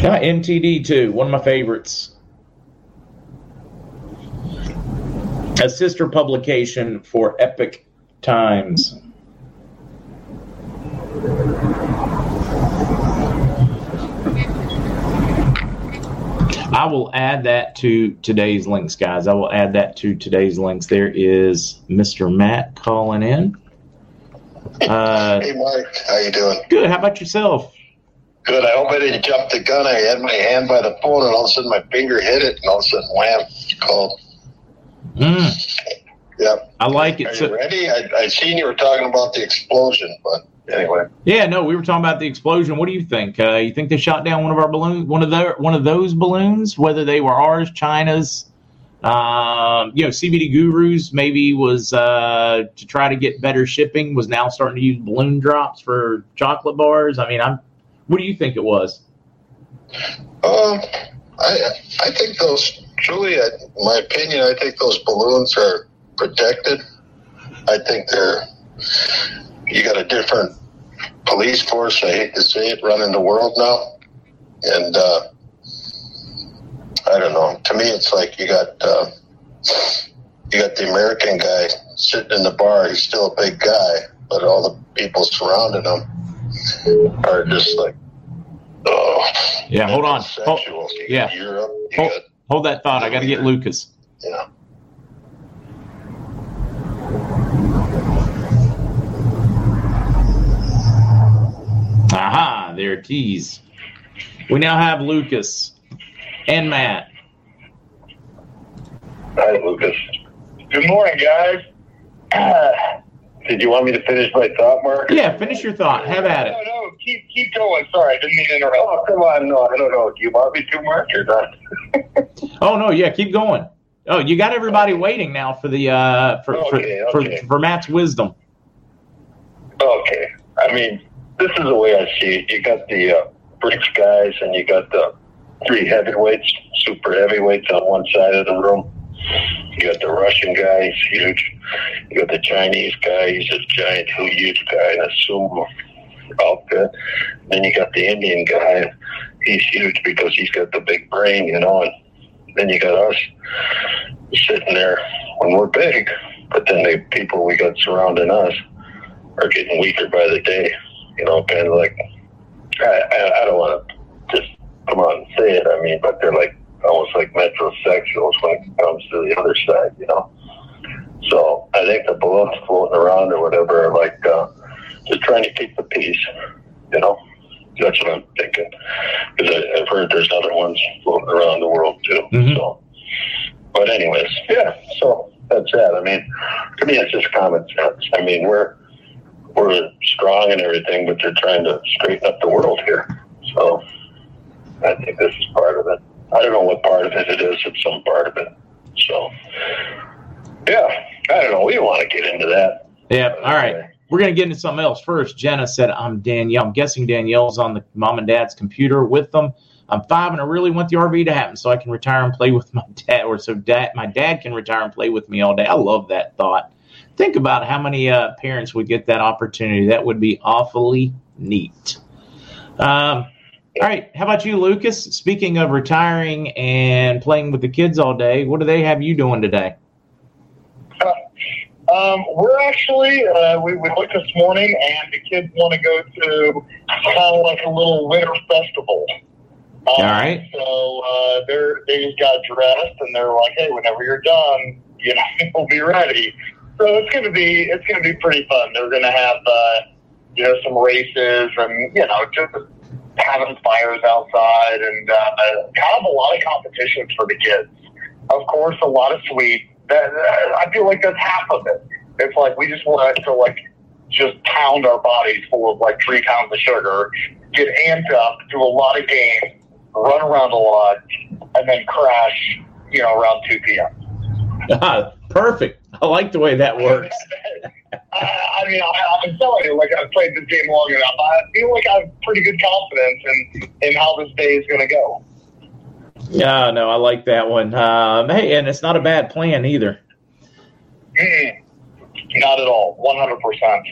Got NTD too, one of my favorites. A sister publication for Epoch Times. I will add that to today's links, guys. I will add that to today's links. There is Mr. Matt calling in. Uh, hey, Mark, how you doing? Good. How about yourself? Good. I hope I didn't jump the gun. I had my hand by the phone, and all of a sudden my finger hit it, and all of a sudden, wham! Called. Mm. Yep. I like it. Are So, you ready? I, I seen you were talking about the explosion, but anyway. yeah, no, we were talking about the explosion. What do you think? Uh, you think they shot down one of our balloons, one of their, one of those balloons, whether they were ours, China's? Um, you know, CBD Gurus maybe was uh, to try to get better shipping. Was now starting to use balloon drops for chocolate bars. I mean, I'm. What do you think it was? Um, I I think those truly, I, my opinion, I think those balloons are protected. I think they're you got a different police force. I hate to say it, running the world now, and uh, I don't know. To me, it's like you got uh, you got the American guy sitting in the bar. He's still a big guy, but all the people surrounding him are just like, oh, Yeah, hold on. Hold, yeah. Europe. Hold, got hold that thought. I got to get Lucas. yeah. Aha, there it is. We now have Lucas and Matt. Hi, Lucas. Good morning, guys. [clears throat] Did you want me to finish my thought, Mark? Yeah, finish your thought. Have at it. No, no, keep keep going. Sorry, I didn't mean to interrupt. Oh, come on. No, I don't know. Do you want me to, Mark, or not? [laughs] Oh no, yeah, keep going. Oh, you got everybody waiting now for the uh for Okay, for, okay. for for Matt's wisdom. Okay. I mean, this is the way I see it. You got the uh, BRICS guys, and you got the three heavyweights, super heavyweights on one side of the room. You got the Russian guy, he's huge. You got the Chinese guy, he's a giant, huge guy in a sumo outfit. Then you got the Indian guy, he's huge because he's got the big brain, you know. And then you got us sitting there when we're big, but then the people we got surrounding us are getting weaker by the day. You know, kind of like I, I, I don't want to just come out and say it. I mean, but they're like almost like metrosexuals when it comes to the other side. You know, so I think the balloons floating around or whatever are like uh, just trying to keep the peace. You know, that's what I'm thinking because I've heard there's other ones floating around the world too. Mhm. So, but anyways, yeah. So that's that. I mean, to me, it's just common sense. I mean, we're we're strong and everything, but they're trying to straighten up the world here. So I think this is part of it. I don't know what part of it it is. It's some part of it. So yeah, I don't know. We don't want to get into that. Yeah. All right. We're gonna get into something else first. Jenna said, "I'm Danielle. I'm guessing Danielle's on the mom and dad's computer with them. I'm five, and I really want the RV to happen so I can retire and play with my dad, or so dad, my dad can retire and play with me all day. I love that thought. Think about how many uh, parents would get that opportunity. That would be awfully neat. Um, all right. How about you, Lucas? Speaking of retiring and playing with the kids all day, what do they have you doing today? Um, we're actually uh, we, we looked this morning, and the kids want to go to kind of like a little winter festival. Um, All right. So uh, they're they just got dressed, and they're like, "Hey, whenever you're done, you know, [laughs] we'll be ready." So it's gonna be it's gonna be pretty fun. They're gonna have uh, you know some races, and you know just having fires outside, and uh, kind of a lot of competitions for the kids. Of course, a lot of sweets. That, that I feel like that's half of it. It's like we just want to like just pound our bodies full of like three pounds of sugar, get amped up, do a lot of games, run around a lot, and then crash. You know, around two p.m. [laughs] Perfect. I like the way that works. [laughs] I, I mean, I, I'm telling you, like I've played this game long enough. I feel like I have pretty good confidence in in how this day is going to go. Yeah, no, I like that one. Um, hey, and it's not a bad plan either. Mm, not at all, one hundred percent.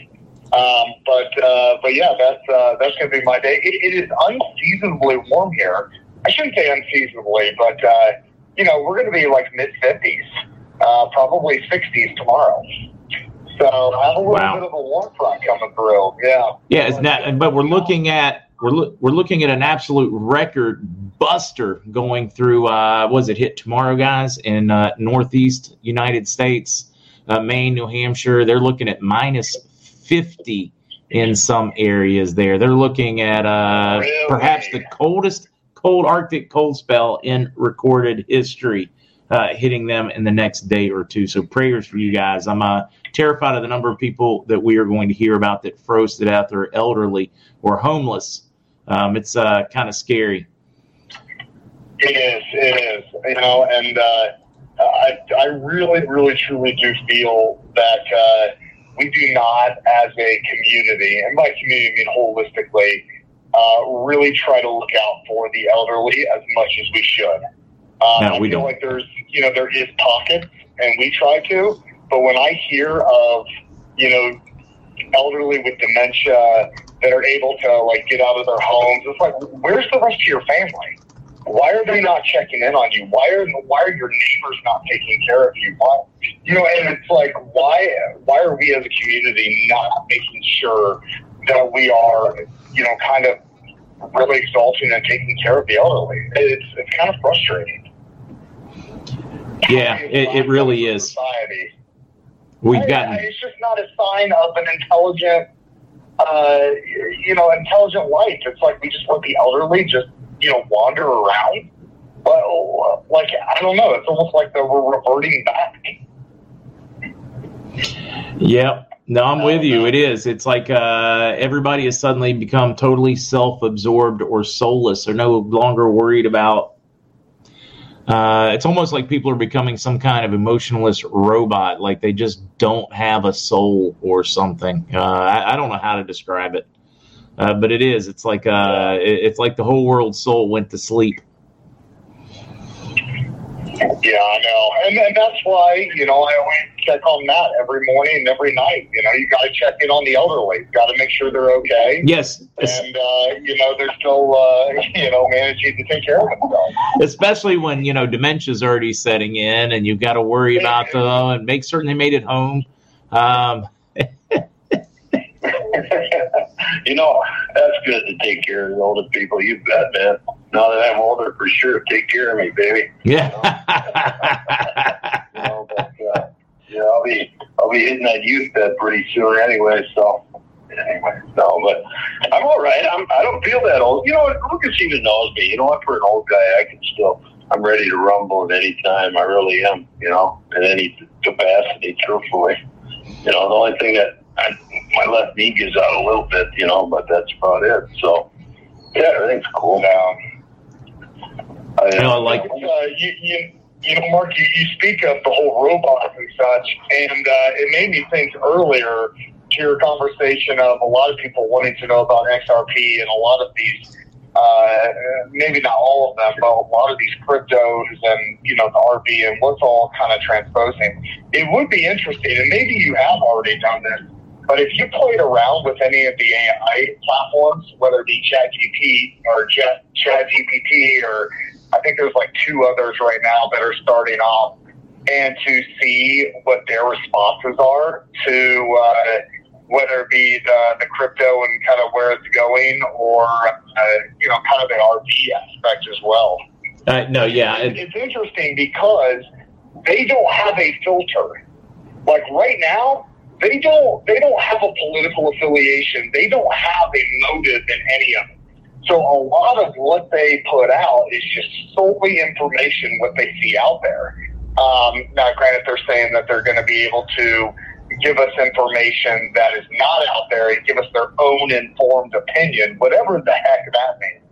Um, but uh, but yeah, that's uh, that's going to be my day. It, it is unseasonably warm here. I shouldn't say unseasonably, but uh, you know we're going to be like mid fifties, uh, probably sixties tomorrow. So I have a little Wow. bit of a warm front coming through. Yeah. Yeah, it's not, but we're looking at we're loo- we're looking at an absolute record buster going through. Uh, was it hit tomorrow, guys? In uh, Northeast United States, uh, Maine, New Hampshire, they're looking at minus 50 in some areas there. They're looking at uh, Really? perhaps the coldest cold Arctic cold spell in recorded history uh, hitting them in the next day or two. So prayers for you guys. I'm uh, terrified of the number of people that we are going to hear about that froze to death or elderly or homeless. Um, it's uh, kind of scary. It is. It is. You know, and uh, I, I really, really, truly do feel that uh, we do not, as a community, and by community I mean holistically, uh, really try to look out for the elderly as much as we should. Um, No, I we feel don't. like there's, you know, there is pockets, and we try to. But when I hear of, you know, elderly with dementia that are able to like get out of their homes, it's like, where's the rest of your family? Why are they not checking in on you? Why are why are your neighbors not taking care of you? Why, you know, and it's like, why why are we as a community not making sure that we are, you know, kind of really exalting and taking care of the elderly? It's it's kind of frustrating. [laughs] Yeah, it, it really is. Society. We've gotten. It's just not a sign of an intelligent, uh, you know, intelligent life. It's like we just let the elderly just, you know, wander around. Well, like I don't know. It's almost like that we're reverting back. Yep. No, I'm with you. It is. It's like uh, everybody has suddenly become totally self-absorbed or soulless. They're no longer worried about. Uh, it's almost like people are becoming some kind of emotionless robot. Like they just don't have a soul or something. Uh, I, I don't know how to describe it, uh, but it is. It's like uh, it- it's like the whole world's soul went to sleep. Yeah, I know, and, and that's why you know I always check on Matt every morning and every night. You know, you got to check in on the elderly. Got to make sure they're okay. Yes, and uh, you know they're still uh, [laughs] you know managing to take care of themselves. especially when you know dementia's already setting in and you've got to worry about them and make certain they made it home um, [laughs] you know, that's good to take care of the older people. You bet, man. Now that I'm older, for sure, take care of me, baby. yeah [laughs] You know, but uh, yeah, I'll be I'll be hitting that youth bed pretty soon anyway. So anyway, no, but I'm all right. I'm I don't feel that old. You know, what? Lucas even knows me. You know what? For an old guy, I can still. I'm ready to rumble at any time. I really am. You know, in any capacity. Truthfully, you know, the only thing that I, my left knee gives out a little bit. You know, but that's about it. So yeah, everything's cool now. I, You know, like- uh, you, you, you know, Mark, you, you speak of the whole robots and such, and uh, it made me think earlier to your conversation of a lot of people wanting to know about XRP and a lot of these, uh, maybe not all of them, but a lot of these cryptos and, you know, the RV and what's all kind of transposing. It would be interesting, and maybe you have already done this, but if you played around with any of the AI platforms, whether it be ChatGPT or Chat ChatGPT or I think there's like two others right now that are starting off, and to see what their responses are to uh, whether it be the, the crypto and kind of where it's going, or uh, you know, kind of the RV aspect as well. uh, no yeah It- it, it's interesting because they don't have a filter. Like right now, they don't they don't have a political affiliation. They don't have a motive in any of it. So a lot of what they put out is just solely information what they see out there. Um, now, granted, they're saying that they're going to be able to give us information that is not out there and give us their own informed opinion, whatever the heck that means.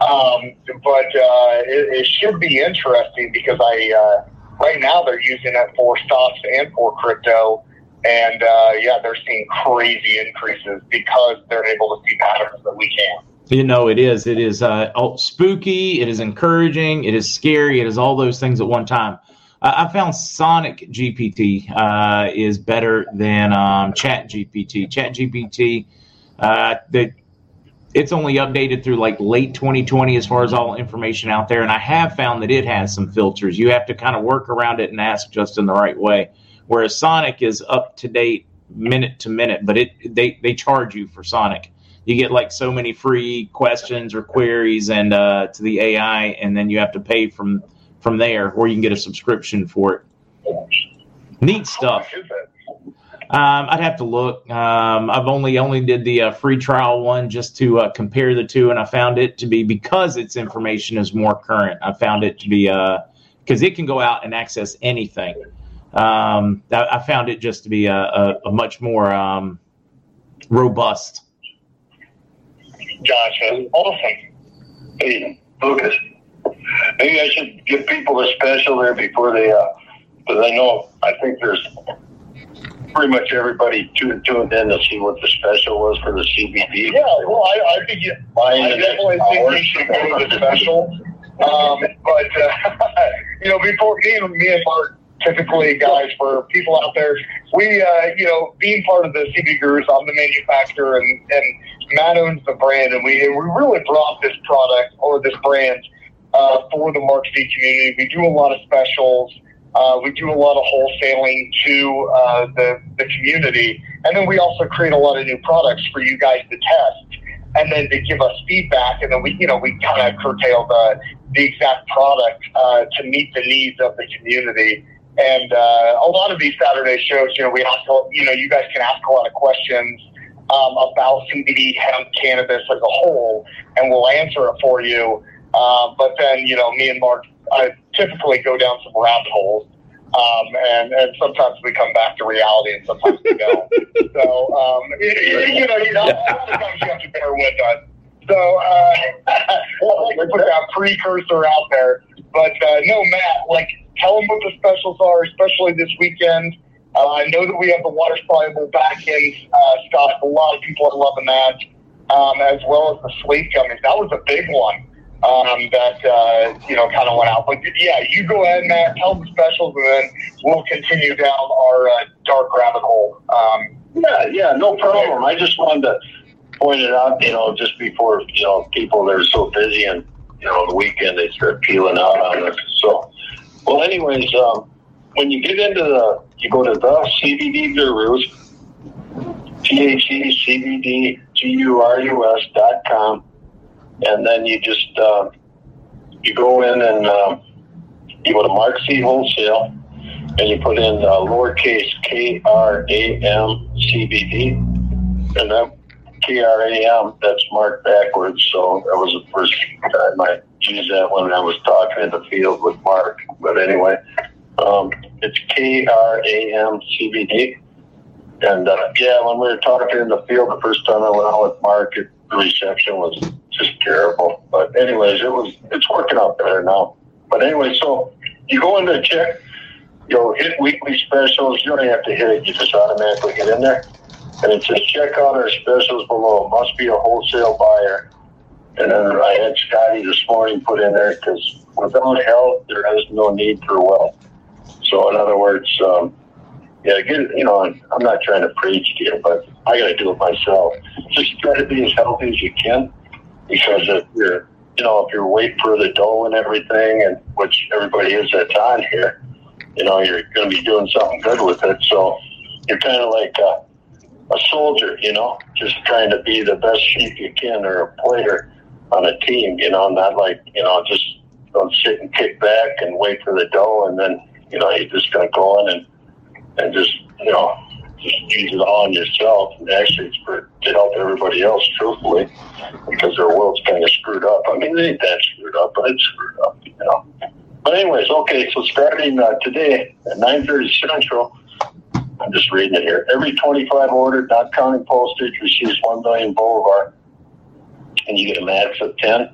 Um, but uh, it, it should be interesting because I uh, right now they're using it for stocks and for crypto, and uh, yeah, they're seeing crazy increases because they're able to see patterns that we can't. You know it is it is uh, oh, spooky it is encouraging it is scary it is all those things at one time I found Sonic GPT uh, is better than um, Chat GPT. Chat GPT, uh, it's only updated through like late 2020 as far as all information out there, and I have found that it has some filters. You have to kind of work around it and ask just in the right way. Whereas Sonic is up to date minute to minute, but it they they charge you for Sonic. You get like so many free questions or queries and uh, to the AI, and then you have to pay from from there, or you can get a subscription for it. Neat stuff. Um, I'd have to look. Um, I've only only did the uh, free trial one just to uh, compare the two, and I found it to be because its information is more current. I found it to be because uh, it can go out and access anything. Um, I, I, found it just to be a, a, a much more um, robust. Gotcha. Awesome. Hey, Lucas. Maybe I should give people a special there before they, because uh, I know I think there's pretty much everybody tuned, tuned in to see what the special was for the CBD. Yeah, well, I, I think you, I definitely think you should go to the special. Um, but uh, [laughs] you know, before me and me and Mark, typically guys for people out there, we uh, you know, being part of the CBD Gurus, I'm the manufacturer, and and Matt owns the brand, and we and we really brought this product or this brand uh, for the Mark Z community. We do a lot of specials. Uh, we do a lot of wholesaling to uh, the, the community. And then we also create a lot of new products for you guys to test and then to give us feedback. And then we, you know, we kind of curtail the, the exact product uh, to meet the needs of the community. And uh, a lot of these Saturday shows, you know, we ask, you know, you guys can ask a lot of questions um, about CBD, hemp, cannabis as a whole, and we'll answer it for you. Uh, but then, you know, me and Mark I typically go down some rabbit holes. Um, and, and sometimes we come back to reality and sometimes we don't. [laughs] so, um, you, you know, you know, sometimes you have to bear with us. So, uh, [laughs] I like to put that precursor out there. But, uh, no, Matt, like, tell them what the specials are, especially this weekend. Uh, I know that we have the water soluble back in uh, stock. A lot of people are loving that, um, as well as the sleep gummies. That was a big one um, that uh, you know kind of went out. But yeah, you go ahead, Matt. Tell the specials, and then we'll continue down our uh, dark rabbit hole. Um, yeah, yeah, no problem. I just wanted to point it out. You know, just before you know people they're so busy and you know the weekend they start peeling out on us. So, well, anyways, um, when you get into the you go to the CBD Gurus. T H E C B D G U R U S dot com and then you just uh, you go in and uh, you go to Mark Z Wholesale, and you put in uh, lowercase K R A M C B D, and that K R A M that's marked backwards. So that was the first time I used that when I was talking in the field with Mark. But anyway, um, it's K R A M C B D. And uh, yeah, when we were talking in the field the first time I went out with Mark, it, the reception was just terrible. But anyways, it was it's working out better now. But anyway, so you go in there, check, you'll hit weekly specials. You don't have to hit it; you just automatically get in there, and it says check out our specials below. Must be a wholesale buyer. And then I had Scotty this morning put in there because without health, there is no need for wealth. So in other words, um, yeah, get you know, I'm not trying to preach to you, but I got to do it myself. Just try to be as healthy as you can because if you're, you know, if you're waiting for the dough and everything, and which everybody is that's on here, you know, you're going to be doing something good with it. So you're kind of like a, a soldier, you know, just trying to be the best sheep you can or a player on a team, you know, not like, you know, just don't sit and kick back and wait for the dough and then, you know, you're just going to go in and, and just, you know, just use it all on yourself. And actually, it's for to help everybody else, truthfully, because their world's kind of screwed up. I mean, it ain't that screwed up, but it's screwed up, you know. But anyways, okay. So starting uh, today at 9:30 Central, I'm just reading it here. Every 25 ordered, not counting postage, receives 1 million Bolivar, and you get a max of 10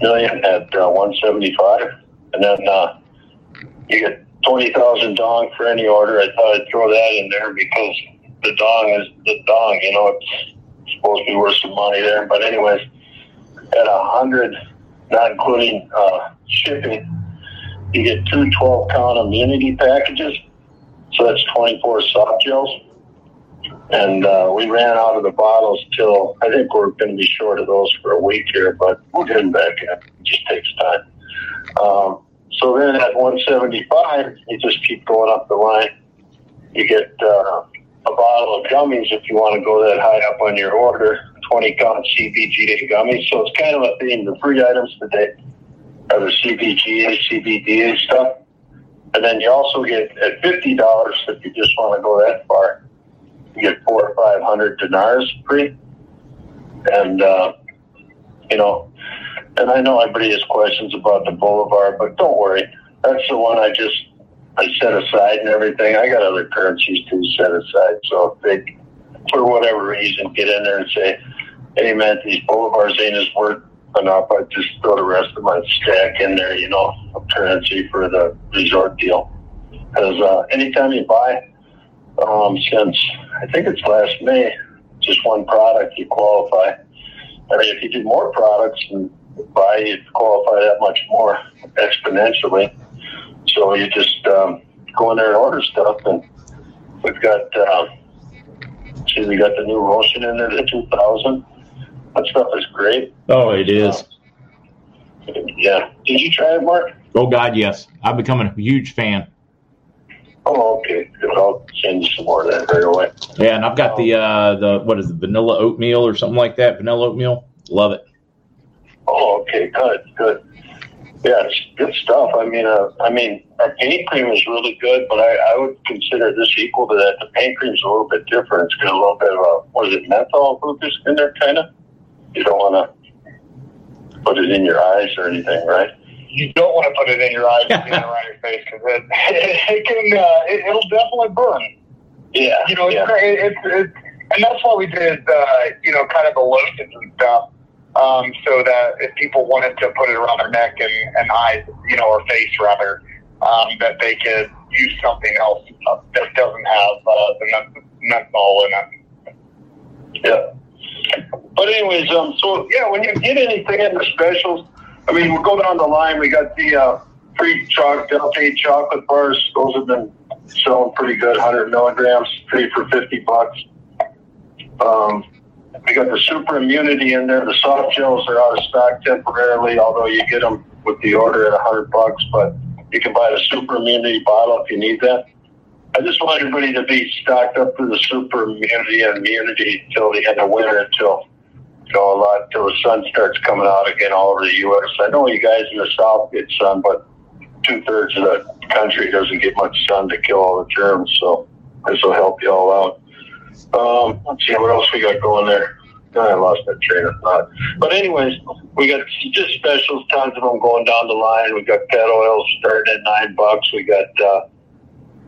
million at uh, 175, and then uh, you get twenty thousand dong for any order. I thought I'd throw that in there because the dong is the dong. You know, it's supposed to be worth some money there. But anyways, at a hundred, not including uh, shipping, you get two 12 count immunity packages. So that's 24 soft gels. And uh, we ran out of the bottles till I think we're going to be short of those for a week here, but we'll get them back in. It just takes time. Um, so then at 175, you just keep going up the line. You get uh, a bottle of gummies if you want to go that high up on your order, 20 count CBGA gummies. So it's kind of a theme. The free items today are the CBGA, CBDA stuff. And then you also get at $50 if you just want to go that far. You get four or five hundred dinars free. And uh, you know, and I know everybody has questions about the Bolivar, but don't worry, that's the one I just I set aside and everything. I got other currencies to set aside, so if they, for whatever reason, get in there and say, "Hey, man, these Bolivars ain't as worth enough," I just throw the rest of my stack in there, you know, of currency for the resort deal. Because uh, anytime you buy, um, since I think it's last May, just one product, you qualify. I mean, if you do more products and buy, you qualify that much more exponentially. So you just um, go in there and order stuff, and we've got. Uh, see, we got the new Rocean in there, the 2000. That stuff is great. Oh, it is. Yeah. Did you try it, Mark? Oh God, yes. I've become a huge fan. Oh, okay. I'll send you some more of that right away. Yeah, and I've got the uh the what is it, vanilla oatmeal or something like that? Vanilla oatmeal. Love it. Oh, okay. Good. Good. Yeah, it's good stuff. I mean, uh, I mean, our pain cream is really good, but I, I would consider this equal to that. The pain cream's a little bit different. It's got a little bit of a what is it, menthol focus in there, kind of. You don't want to put it in your eyes or anything, right? You don't want to put it in your eyes and around your face because it, [laughs] it, it can uh, it, it'll definitely burn. Yeah, You know, it's, yeah. great. it's, it's and that's why we did uh, you know kind of the lotions and stuff. Um, so that if people wanted to put it around their neck and, and eyes, you know, or face rather, um, that they could use something else uh, that doesn't have uh, the menthol in it. Yeah. But anyways, um, so yeah, when you get anything in the specials, I mean, we'll go down the line. We got the uh, free chocolate, Delta chocolate bars. Those have been selling pretty good, 100 milligrams, three for 50 bucks. Um, we got the super immunity in there. The soft gels are out of stock temporarily, although you get them with the order at 100 bucks. But you can buy the super immunity bottle if you need that. I just want everybody to be stocked up for the super immunity and immunity until the end of winter, until know a lot, until the sun starts coming out again all over the U.S. I know you guys in the South get sun, but two thirds of the country doesn't get much sun to kill all the germs. So this will help you all out. Um, let's see what else we got going there. I lost that train of thought. But anyways, we got just specials, tons of them going down the line. We got pet oils starting at nine bucks. We got uh,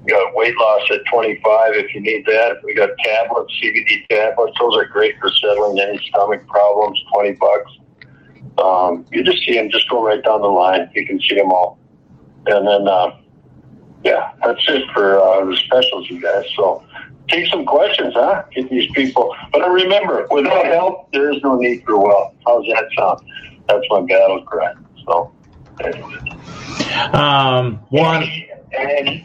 we got weight loss at twenty five if you need that. We got tablets, CBD tablets. Those are great for settling any stomach problems. Twenty bucks. Um, you just see them. Just go right down the line. You can see them all. And then, uh, yeah, that's it for uh, the specials, you guys. So take some questions, huh? Get these people. But uh, remember, without help, there is no need for wealth. How's that sound? That's my battle cry. So, anyway. Um, one, And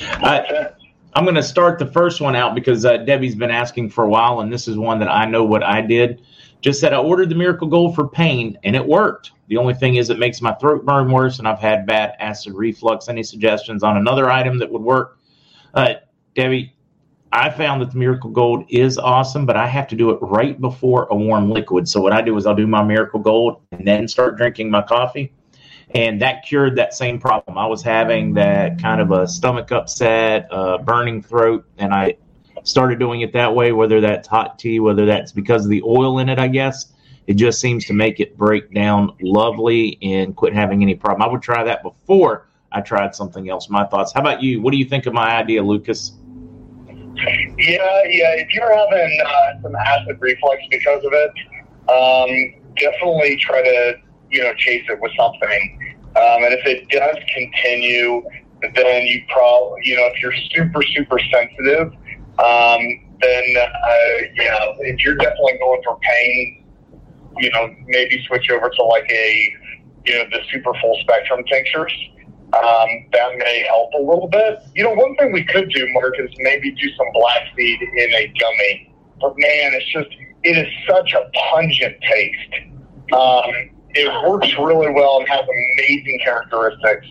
I, I'm going to start the first one out because uh, Debbie's been asking for a while, and this is one that I know what I did. Just said I ordered the Miracle Gold for pain, and it worked. The only thing is, it makes my throat burn worse, and I've had bad acid reflux. Any suggestions on another item that would work? Uh, Debbie, I found that the Miracle Gold is awesome, but I have to do it right before a warm liquid. So what I do is I'll do my Miracle Gold and then start drinking my coffee. And that cured that same problem. I was having that kind of a stomach upset, uh, burning throat, and I started doing it that way, whether that's hot tea, whether that's because of the oil in it, I guess. It just seems to make it break down lovely and quit having any problem. I would try that before I tried something else. My thoughts. How about you? What do you think of my idea, Lucas? Yeah, yeah. If you're having uh, some acid reflux because of it, um, definitely try to you know chase it with something. Um, and if it does continue, then you probably you know if you're super super sensitive, um, then uh, yeah, if you're definitely going for pain, you know maybe switch over to like a you know the super full spectrum tinctures um, that may help a little bit. You know, one thing we could do, Mark, is maybe do some black seed in a gummy. But man, it's just it is such a pungent taste. Um, it works really well and has amazing characteristics.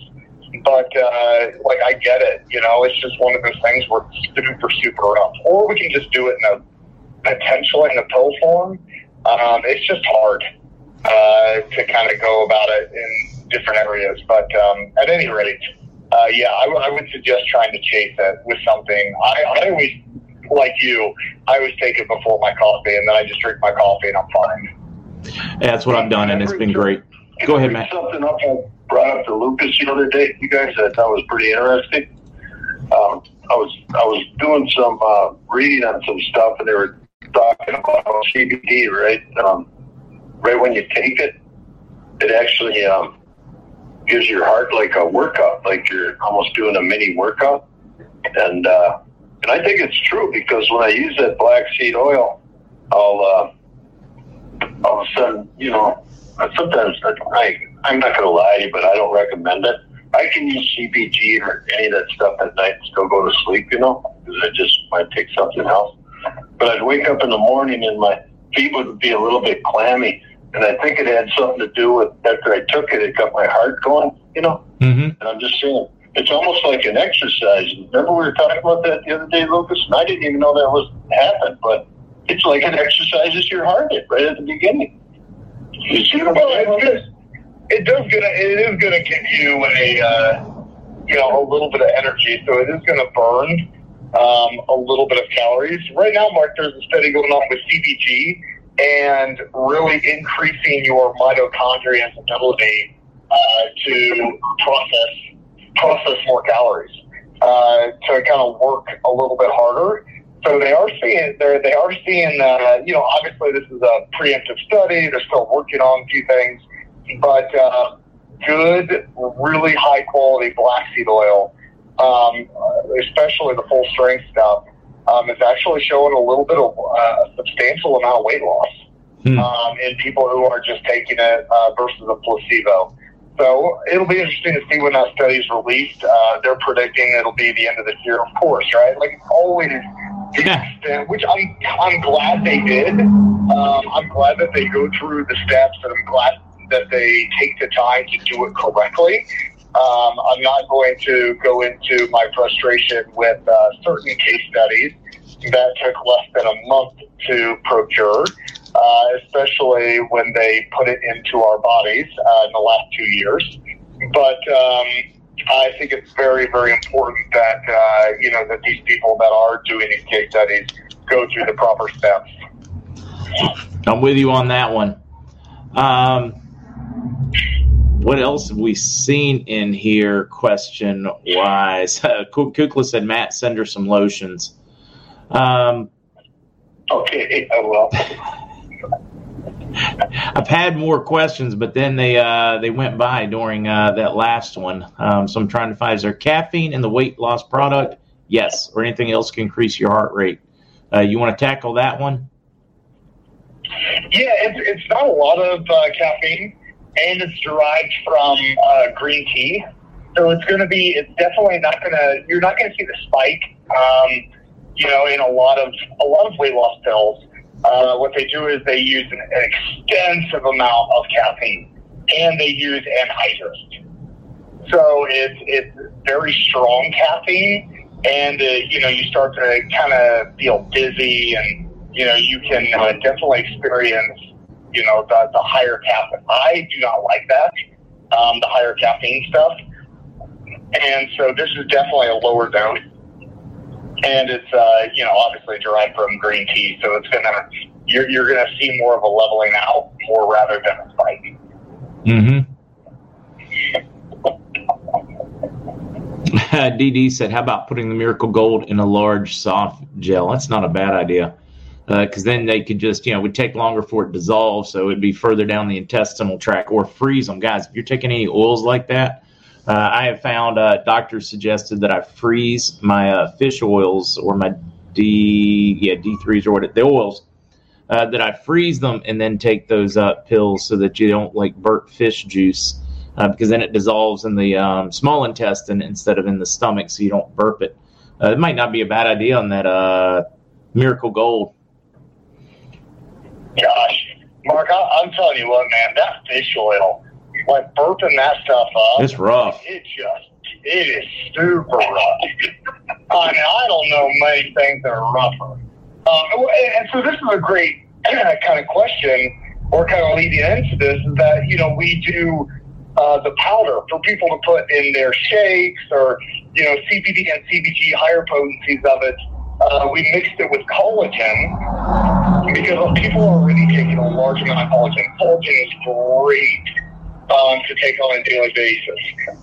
But uh, like I get it, you know, it's just one of those things where it's super super rough. Or we can just do it in a potentially in a pill form. Um, it's just hard uh, to kind of go about it in different areas. But um, at any rate, uh, yeah, I, w- I would suggest trying to chase it with something. I, I always like you, I always take it before my coffee, and then I just drink my coffee, and I'm fine. That's what I've done, and it's been great. Go ahead, Matt. Something up I brought up to Lucas the other day. You guys, I thought was pretty interesting. Um, I was I was doing some uh, reading on some stuff, and they were talking about CBD. Right, um, right when you take it, it actually um, gives your heart like a workout, like you're almost doing a mini workout. And uh, and I think it's true because when I use that black seed oil, I'll uh, all of a sudden, you know, sometimes I I'm not going to lie to you, but I don't recommend it. I can use CBG or any of that stuff at night and still go to sleep, you know, because I just might take something else. But I'd wake up in the morning and my feet would be a little bit clammy. And I think it had something to do with after I took it, it got my heart going, you know. Mm-hmm. And I'm just saying, it's almost like an exercise. Remember we were talking about that the other day, Lucas? And I didn't even know that was happened, but it's like it exercises your heart right at the beginning. You see what Well, it's just, it does gonna it is gonna give you a uh, you know a little bit of energy, so it is gonna burn um, a little bit of calories. Right now, Mark, there's a study going on with CBG and really increasing your mitochondria's ability uh, to process process more calories uh, to kind of work a little bit harder. So they are seeing they they are seeing uh, you know obviously this is a preemptive study. They're still working on a few things, but uh, good, really high quality black seed oil, um, especially the full strength stuff, um, is actually showing a little bit of uh, a substantial amount of weight loss Hmm. um, in people who are just taking it uh, versus a placebo. So it'll be interesting to see when that study is released. Uh, they're predicting it'll be the end of this year, of course, right? Like it's always extent, which I'm I'm glad they did. Um, I'm glad that they go through the steps, and I'm glad that they take the time to do it correctly. Um, I'm not going to go into my frustration with uh, certain case studies that took less than a month to procure, uh, especially when they put it into our bodies uh, in the last two years. But um, I think it's very, very important that uh, you know that these people that are doing these case studies go through the proper steps. I'm with you on that one. Um, what else have we seen in here, question wise? [laughs] Kukla said, Matt, send her some lotions. Um, Okay, [laughs] uh, well, [laughs] I've had more questions, but then they uh, they went by during uh, that last one. Um, so I'm trying to find is there caffeine in the weight loss product? Yes, or anything else can increase your heart rate. Uh, you want to tackle that one? Yeah, it's, it's not a lot of uh, caffeine, and it's derived from uh, green tea. So it's going to be, it's definitely not going to, you're not going to see the spike, um, you know, in a lot of, a lot of weight loss pills. Uh, what they do is they use an, an extensive amount of caffeine, and they use anhydrous. So it's, it's very strong caffeine, and, uh, you know, you start to kind of feel dizzy and, you know, you can uh, definitely experience, you know, the, the higher caffeine. I do not like that, um, the higher caffeine stuff. And so this is definitely a lower dose. And it's, uh, you know, obviously derived from green tea. So it's to, you're, you're to see more of a leveling out more rather than a spike. Mm-hmm. [laughs] DD said, "How about putting the Miracle Gold in a large soft gel? That's not a bad idea, because then they could just, you know, it would take longer for it to dissolve, so it'd be further down the intestinal tract, or freeze them, guys. If you're taking any oils like that, uh, I have found uh, doctors suggested that I freeze my uh, fish oils or my D, yeah, D threes or what the oils." Uh, that I freeze them and then take those pills so that you don't like burp fish juice uh, because then it dissolves in the um, small intestine instead of in the stomach, so you don't burp it. Uh, it might not be a bad idea on that Miracle Gold. Gosh, Mark, I, I'm telling you what, man, that fish oil, like burping that stuff up, It's rough. it just, it is super rough. I mean, I don't know many things that are rougher. Um, and, and so this is a great [clears throat] kind of question, or kind of leading into this, is that, you know, we do uh, the powder for people to put in their shakes or, you know, CBD and CBG, higher potencies of it. uh, we mixed it with collagen because people are already taking a large amount of collagen. Collagen is great um, to take on a daily basis.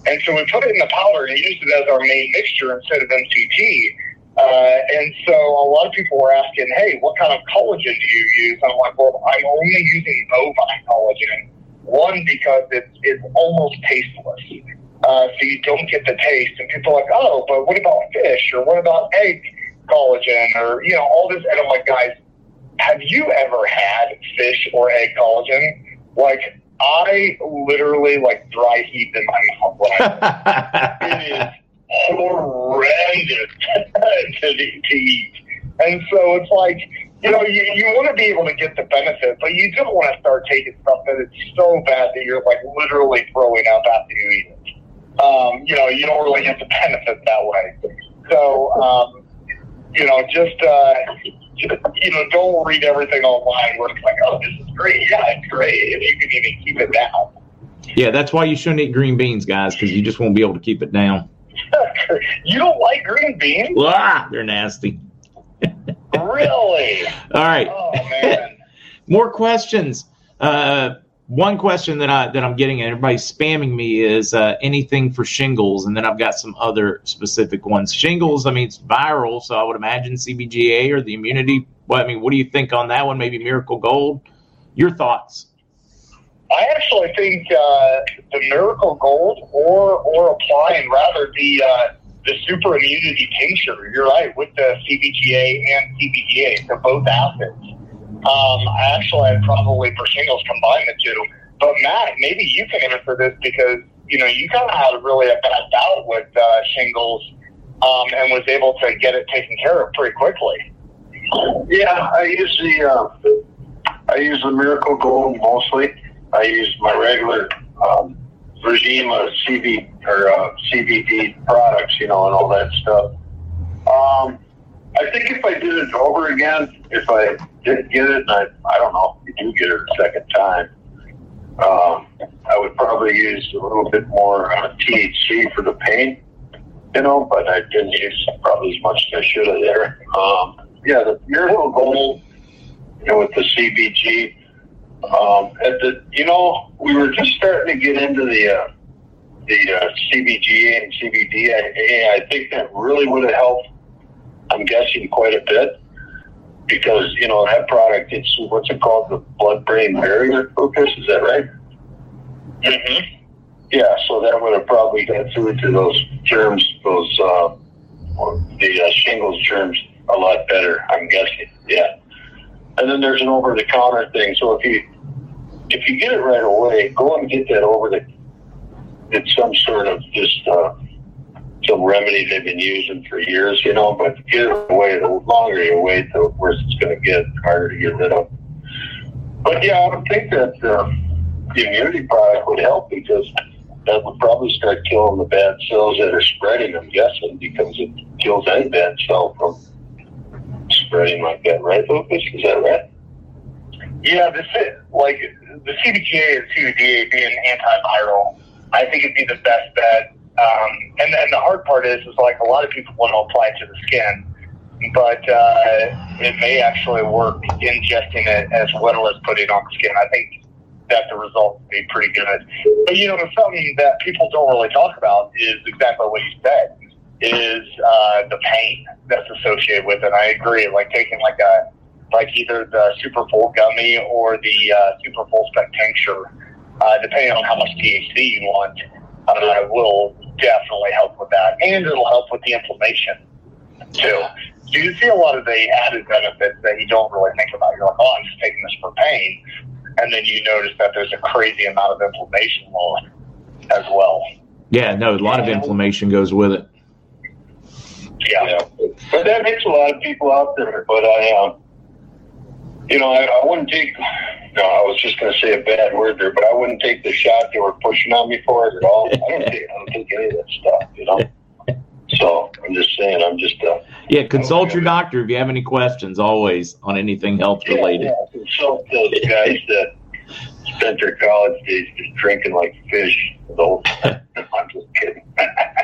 And so we put it in the powder and used it as our main mixture instead of MCT. Uh, and so a lot of people were asking, hey, what kind of collagen do you use? And I'm like, well, I'm only using bovine collagen. One, because it's, it's almost tasteless. Uh, so you don't get the taste. And people are like, oh, but what about fish? Or what about egg collagen? Or, you know, all this. And I'm like, guys, have you ever had fish or egg collagen? Like, I literally like dry heat in my mouth. When I, it is horrendous to, to eat. And so it's like, you know, you, you want to be able to get the benefit, but you don't want to start taking stuff that is so bad that you're like literally throwing up after you eat it. Um, you know, you don't really get the benefit that way. So, um, you know, just, uh, you know, don't read everything online where it's like, oh, this is great. Yeah, it's great. If you can even keep it down. Yeah, that's why you shouldn't eat green beans, guys, because you just won't be able to keep it down. [laughs] you don't like green beans? Ah, they're nasty. really? [laughs] All right. Oh man. [laughs] More questions. Uh, one question that I that I'm getting and everybody's spamming me is uh, anything for shingles, and then I've got some other specific ones. Shingles, I mean, it's viral, so I would imagine CBGA or the immunity. Well, I mean, what do you think on that one? Maybe Miracle Gold. Your thoughts? I actually think uh, the Miracle Gold or or applying rather the uh, the super immunity tincture. You're right with the CBGA and CBDA, so both acids. Um, actually I'd probably for shingles combine the two. But Matt, maybe you can answer this because you know you kind of had really a bad bout with uh, shingles um, and was able to get it taken care of pretty quickly. Yeah, I use the uh, I use the Miracle Gold mostly. I use my regular um, regime of CB or uh, CBD products, you know, and all that stuff. Um, I think if I did it over again, if I didn't get it, and I, I don't know if you do get it a second time, um, I would probably use a little bit more uh, THC for the pain, you know, but I didn't use probably as much as I should have there. Um, yeah, the Miracle Gold, you know, with the CBG, um, at the, you know, we were just starting to get into the uh, the uh, CBGA and CBD. I think that really would have helped. I'm guessing quite a bit because you know that product. It's what's it called? The blood-brain barrier focus. Is that right? Mm-hmm. Yeah. So that would have probably got through to those germs, those uh, the uh, shingles germs, a lot better. I'm guessing. Yeah. And then there's an over-the-counter thing. So if you if you get it right away, go and get that over the. It's some sort of just uh, some remedy they've been using for years, you know. But it away. The longer you wait, the worse it's going to get. Harder to get rid of. But yeah, I would think that uh, the immunity product would help because that would probably start killing the bad cells that are spreading. I'm guessing because it kills any bad cell from spreading like that, right, Lucas? Is that right? Yeah, this is, like the CBGA and CBDA being antiviral, I think it'd be the best bet. Um, and then the hard part is, is like a lot of people want to apply it to the skin, but uh, it may actually work ingesting it as well as putting it on the skin. I think that the results would be pretty good. But you know, something that people don't really talk about is exactly what you said is uh, the pain that's associated with it. I agree. Like taking like a like either the Super Full gummy or the uh, Super Full Spec uh, depending on how much THC you want, uh, will definitely help with that, and it'll help with the inflammation too. So you see a lot of the added benefits that you don't really think about. You're like, oh, I'm just taking this for pain, and then you notice that there's a crazy amount of inflammation more as well. Yeah, no, a lot of inflammation goes with it. Yeah. yeah. But that hits a lot of people out there. But I, um, you know, I, I wouldn't take. No, I was just going to say a bad word there, but I wouldn't take the shot they were pushing on me for it at all. I don't take. I don't take any of that stuff. You know. So I'm just saying. I'm just. Uh, Yeah, consult your doctor if you have any questions. Always on anything health related. yeah, consult those guys that spent their college days just drinking like fish. The whole time. [laughs] I'm just kidding.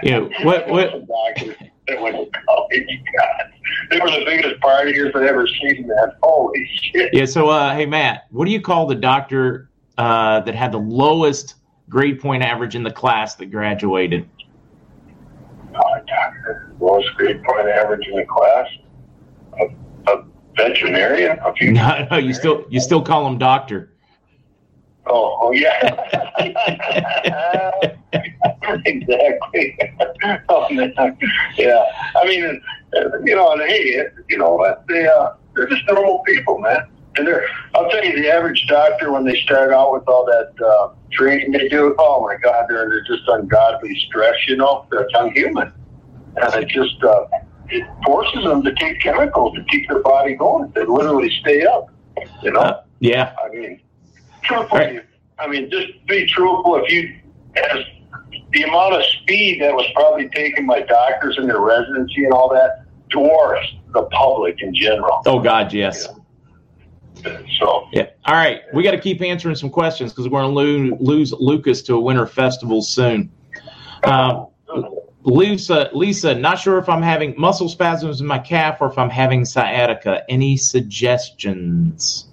Know, what what [laughs] Doctors that went to college, God. they were the biggest partiers I've ever seen, man. Holy shit. Yeah. So, uh, hey, Matt, what do you call the doctor uh, that had the lowest grade point average in the class that graduated? Oh, doctor, lowest grade point average in the class. A, a veterinarian. A few [laughs] No, no, you still you still call him doctor. Oh, oh yeah. [laughs] [laughs] [laughs] exactly. [laughs] oh. Yeah. I mean, uh, you know, and hey, you know? They uh, they're just normal people, man. And they're, I'll tell you, the average doctor when they start out with all that uh, training they do, oh my God, they're they're just ungodly stress. You know, that's unhuman, and it just uh, it forces them to take chemicals to keep their body going. They literally stay up. You know. Uh, yeah. I mean, truthfully, Right. I mean, just be truthful. If you, as the amount of speed that was probably taken by doctors in their residency and all that dwarfs the public in general. Oh God, yes. So, Yeah. All right. We got to keep answering some questions because we're going to lose, lose Lucas to a winter festival soon. Um, Lisa, Lisa, not sure if I'm having muscle spasms in my calf or if I'm having sciatica. Any suggestions?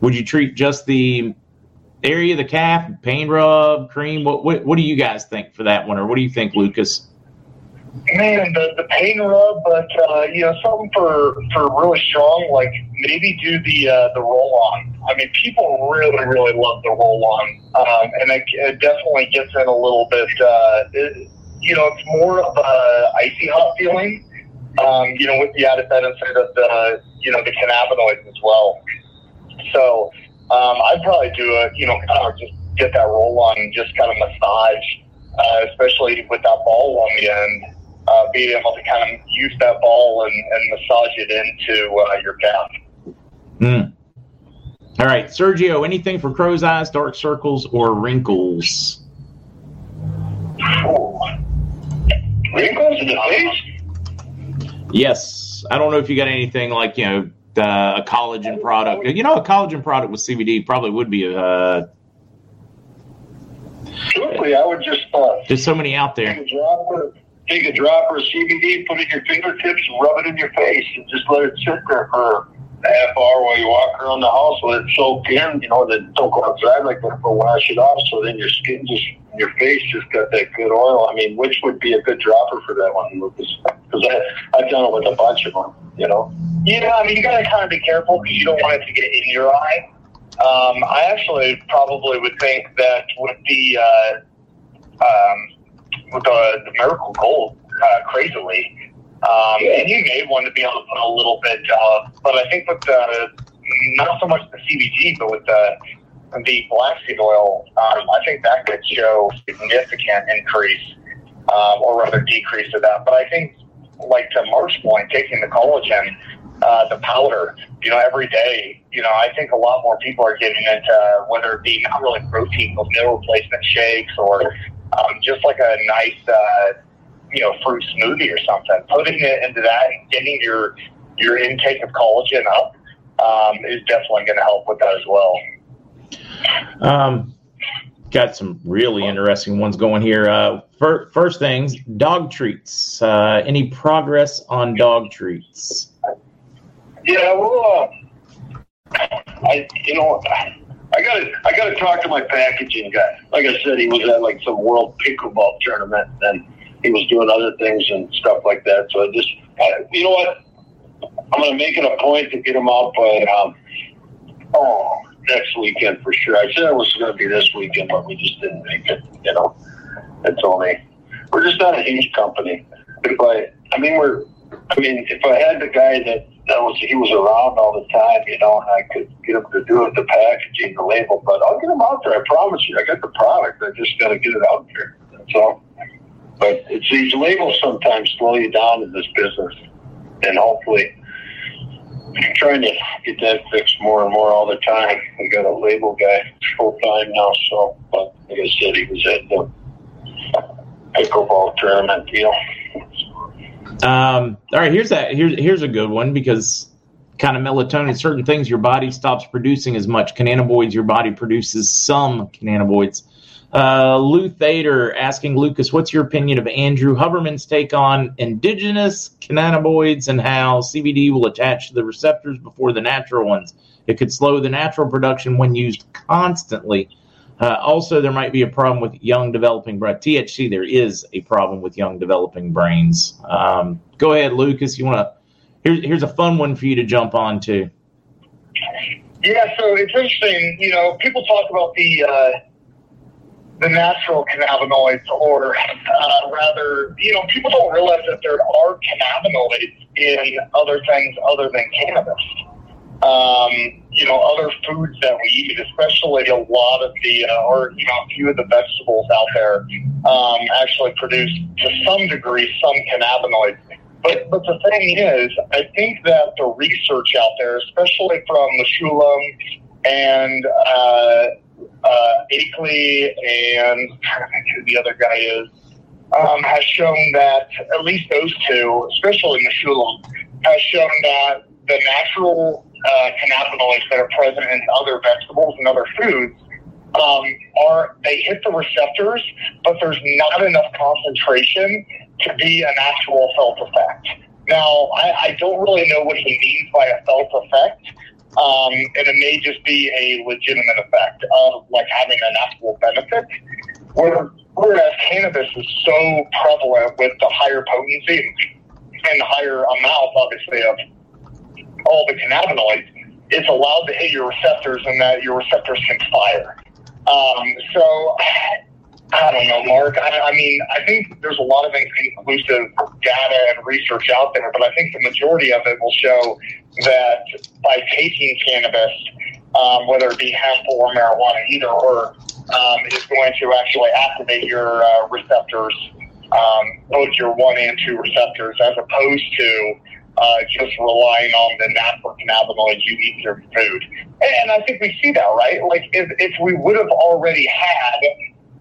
Would you treat just the area of the calf, pain rub, cream? What, what What do you guys think for that one, or what do you think, Lucas? Man, the, the pain rub, but uh, you know something for for really strong. Like maybe do the uh, the roll on. I mean, people really really love the roll on, um, and it, it definitely gets in a little bit. Uh, it, you know, it's more of a icy hot feeling. Um, you know, with the added benefit of the you know the cannabinoids as well. So um, I'd probably do it. You know, kind of just get that roll on and just kind of massage, uh, especially with that ball on the end uh, being able to kind of use that ball and, and massage it into uh, your calf. Mm. All right, Sergio. Anything for crow's eyes, dark circles, or wrinkles? Ooh. wrinkles in the face. Yes, I don't know if you got anything like you know uh, a collagen product. You know, a collagen product with CBD probably would be uh, Truthfully, I would just uh, there's so many out take there. a dropper, take a dropper of CBD, put it in your fingertips, and rub it in your face, and just let it sit there for half hour while you walk around the house. Let it soak in. You know, then don't go outside like that, but wash it off. So then your skin just, your face just got that good oil. I mean, which would be a good dropper for that one, Lucas? Because I've done it with a bunch of them. You know. Yeah, I mean, you got to kind of be careful because you don't want it to get in your eye. Um, I actually probably would think that with the uh, um, with the, the Miracle Gold, uh, crazily, um, and you may want to be able to put a little bit, uh, but I think with the not so much the CBD, but with the the black seed oil, um, I think that could show significant increase, um, or rather decrease of that. But I think, like to Mark's point, taking the collagen, uh, the powder, you know, every day, you know, I think a lot more people are getting into whether it be not really protein, but meal replacement shakes, or um, just like a nice, uh, you know, fruit smoothie or something. Putting it into that and getting your your intake of collagen up um, is definitely going to help with that as well. Um, got some really interesting ones going here. Uh, fir- first things, dog treats. Uh, any progress on dog treats? Yeah, well, uh, I you know I got to I got to talk to my packaging guy. Like I said, he was at like some world pickleball tournament, and he was doing other things and stuff like that. So I just I, you know what, I'm gonna make it a point to get him out by um, oh next weekend for sure. I said it was gonna be this weekend, but we just didn't make it. You know, it's only we're just not a huge company. If I I mean we're I mean if I had the guy that that was he was around all the time, you know, and I could get him to do it, the packaging, the label. But I'll get him out there. I promise you. I got the product. I just got to get it out there. That's all. But it's these labels sometimes slow you down in this business, and hopefully, I'm trying to get that fixed more and more all the time. We got a label guy full time now, so. But like I said, he was at the pickleball tournament deal. Um, all right, here's that. Here's here's a good one because kind of melatonin, certain things your body stops producing as much. Cannabinoids, your body produces some cannabinoids. Uh, Lou Thader asking Lucas, what's your opinion of Andrew Huberman's take on endogenous cannabinoids and how CBD will attach to the receptors before the natural ones? It could slow the natural production when used constantly. Uh, also, there might be a problem with young developing brain. THC, there is a problem with young developing brains. Um, go ahead, Lucas. You want to? Here's here's a fun one for you to jump on to. Yeah, so it's interesting. You know, people talk about the uh, the natural cannabinoids, or uh, rather, you know, people don't realize that there are cannabinoids in other things other than cannabis. Um, you know, other foods that we eat, especially a lot of the, uh, or, you know, a few of the vegetables out there um, actually produce to some degree some cannabinoids. But, but the thing is, I think that the research out there, especially from the Shulam and uh, uh, Akeley and I'm trying to who the other guy is, um, has shown that at least those two, especially Mechoulam, has shown that the natural uh, cannabinoids that are present in other vegetables and other foods um, are they hit the receptors, but there's not enough concentration to be an actual felt effect. Now, I, I don't really know what he means by a felt effect, um, and it may just be a legitimate effect of like having an actual benefit. Whereas cannabis is so prevalent with the higher potency and higher amount, obviously, of all the cannabinoids, it's allowed to hit your receptors and that your receptors can fire. Um, so I don't know, Mark. I, I, mean, I think there's a lot of inconclusive data and research out there, but I think the majority of it will show that by taking cannabis, um, whether it be hemp or marijuana, either or, um, is going to actually activate your uh, receptors, um, both your one and two receptors, as opposed to uh, just relying on the natural cannabinoids you eat your food. And I think we see that, right? Like if, if we would have already had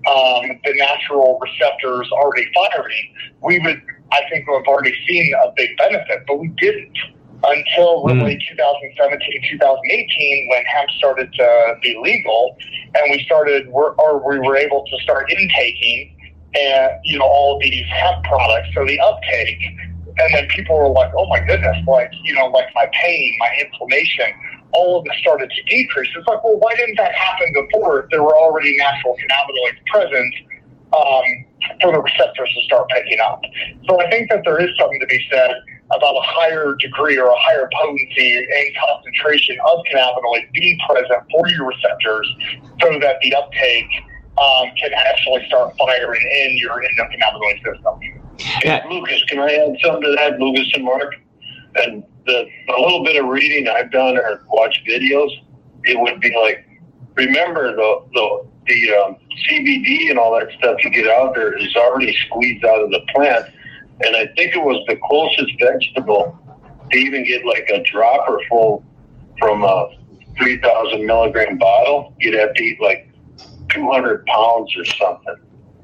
um, the natural receptors already firing, we would, I think, have already seen a big benefit, but we didn't until hmm. really mm. 2017, 2018, when hemp started to be legal, and we started, or we were able to start intaking, and you know all of these hemp products. So the uptake, and then people were like, "Oh my goodness!" Like you know, like my pain, my inflammation, all of this started to decrease. It's like, well, why didn't that happen before if there were already natural cannabinoids present um, for the receptors to start picking up? So I think that there is something to be said about a higher degree or a higher potency and concentration of cannabinoids being present for your receptors so that the uptake um, can actually start firing in your endocannabinoid system. Yeah. Lucas, can I add something to that, Lucas and Mark? And the, the little bit of reading I've done or watched videos, it would be like, remember the the the um, CBD and all that stuff you get out there is already squeezed out of the plant, and I think it was the closest vegetable to even get like a dropper full from a three thousand milligram bottle. You'd have to eat like two hundred pounds or something.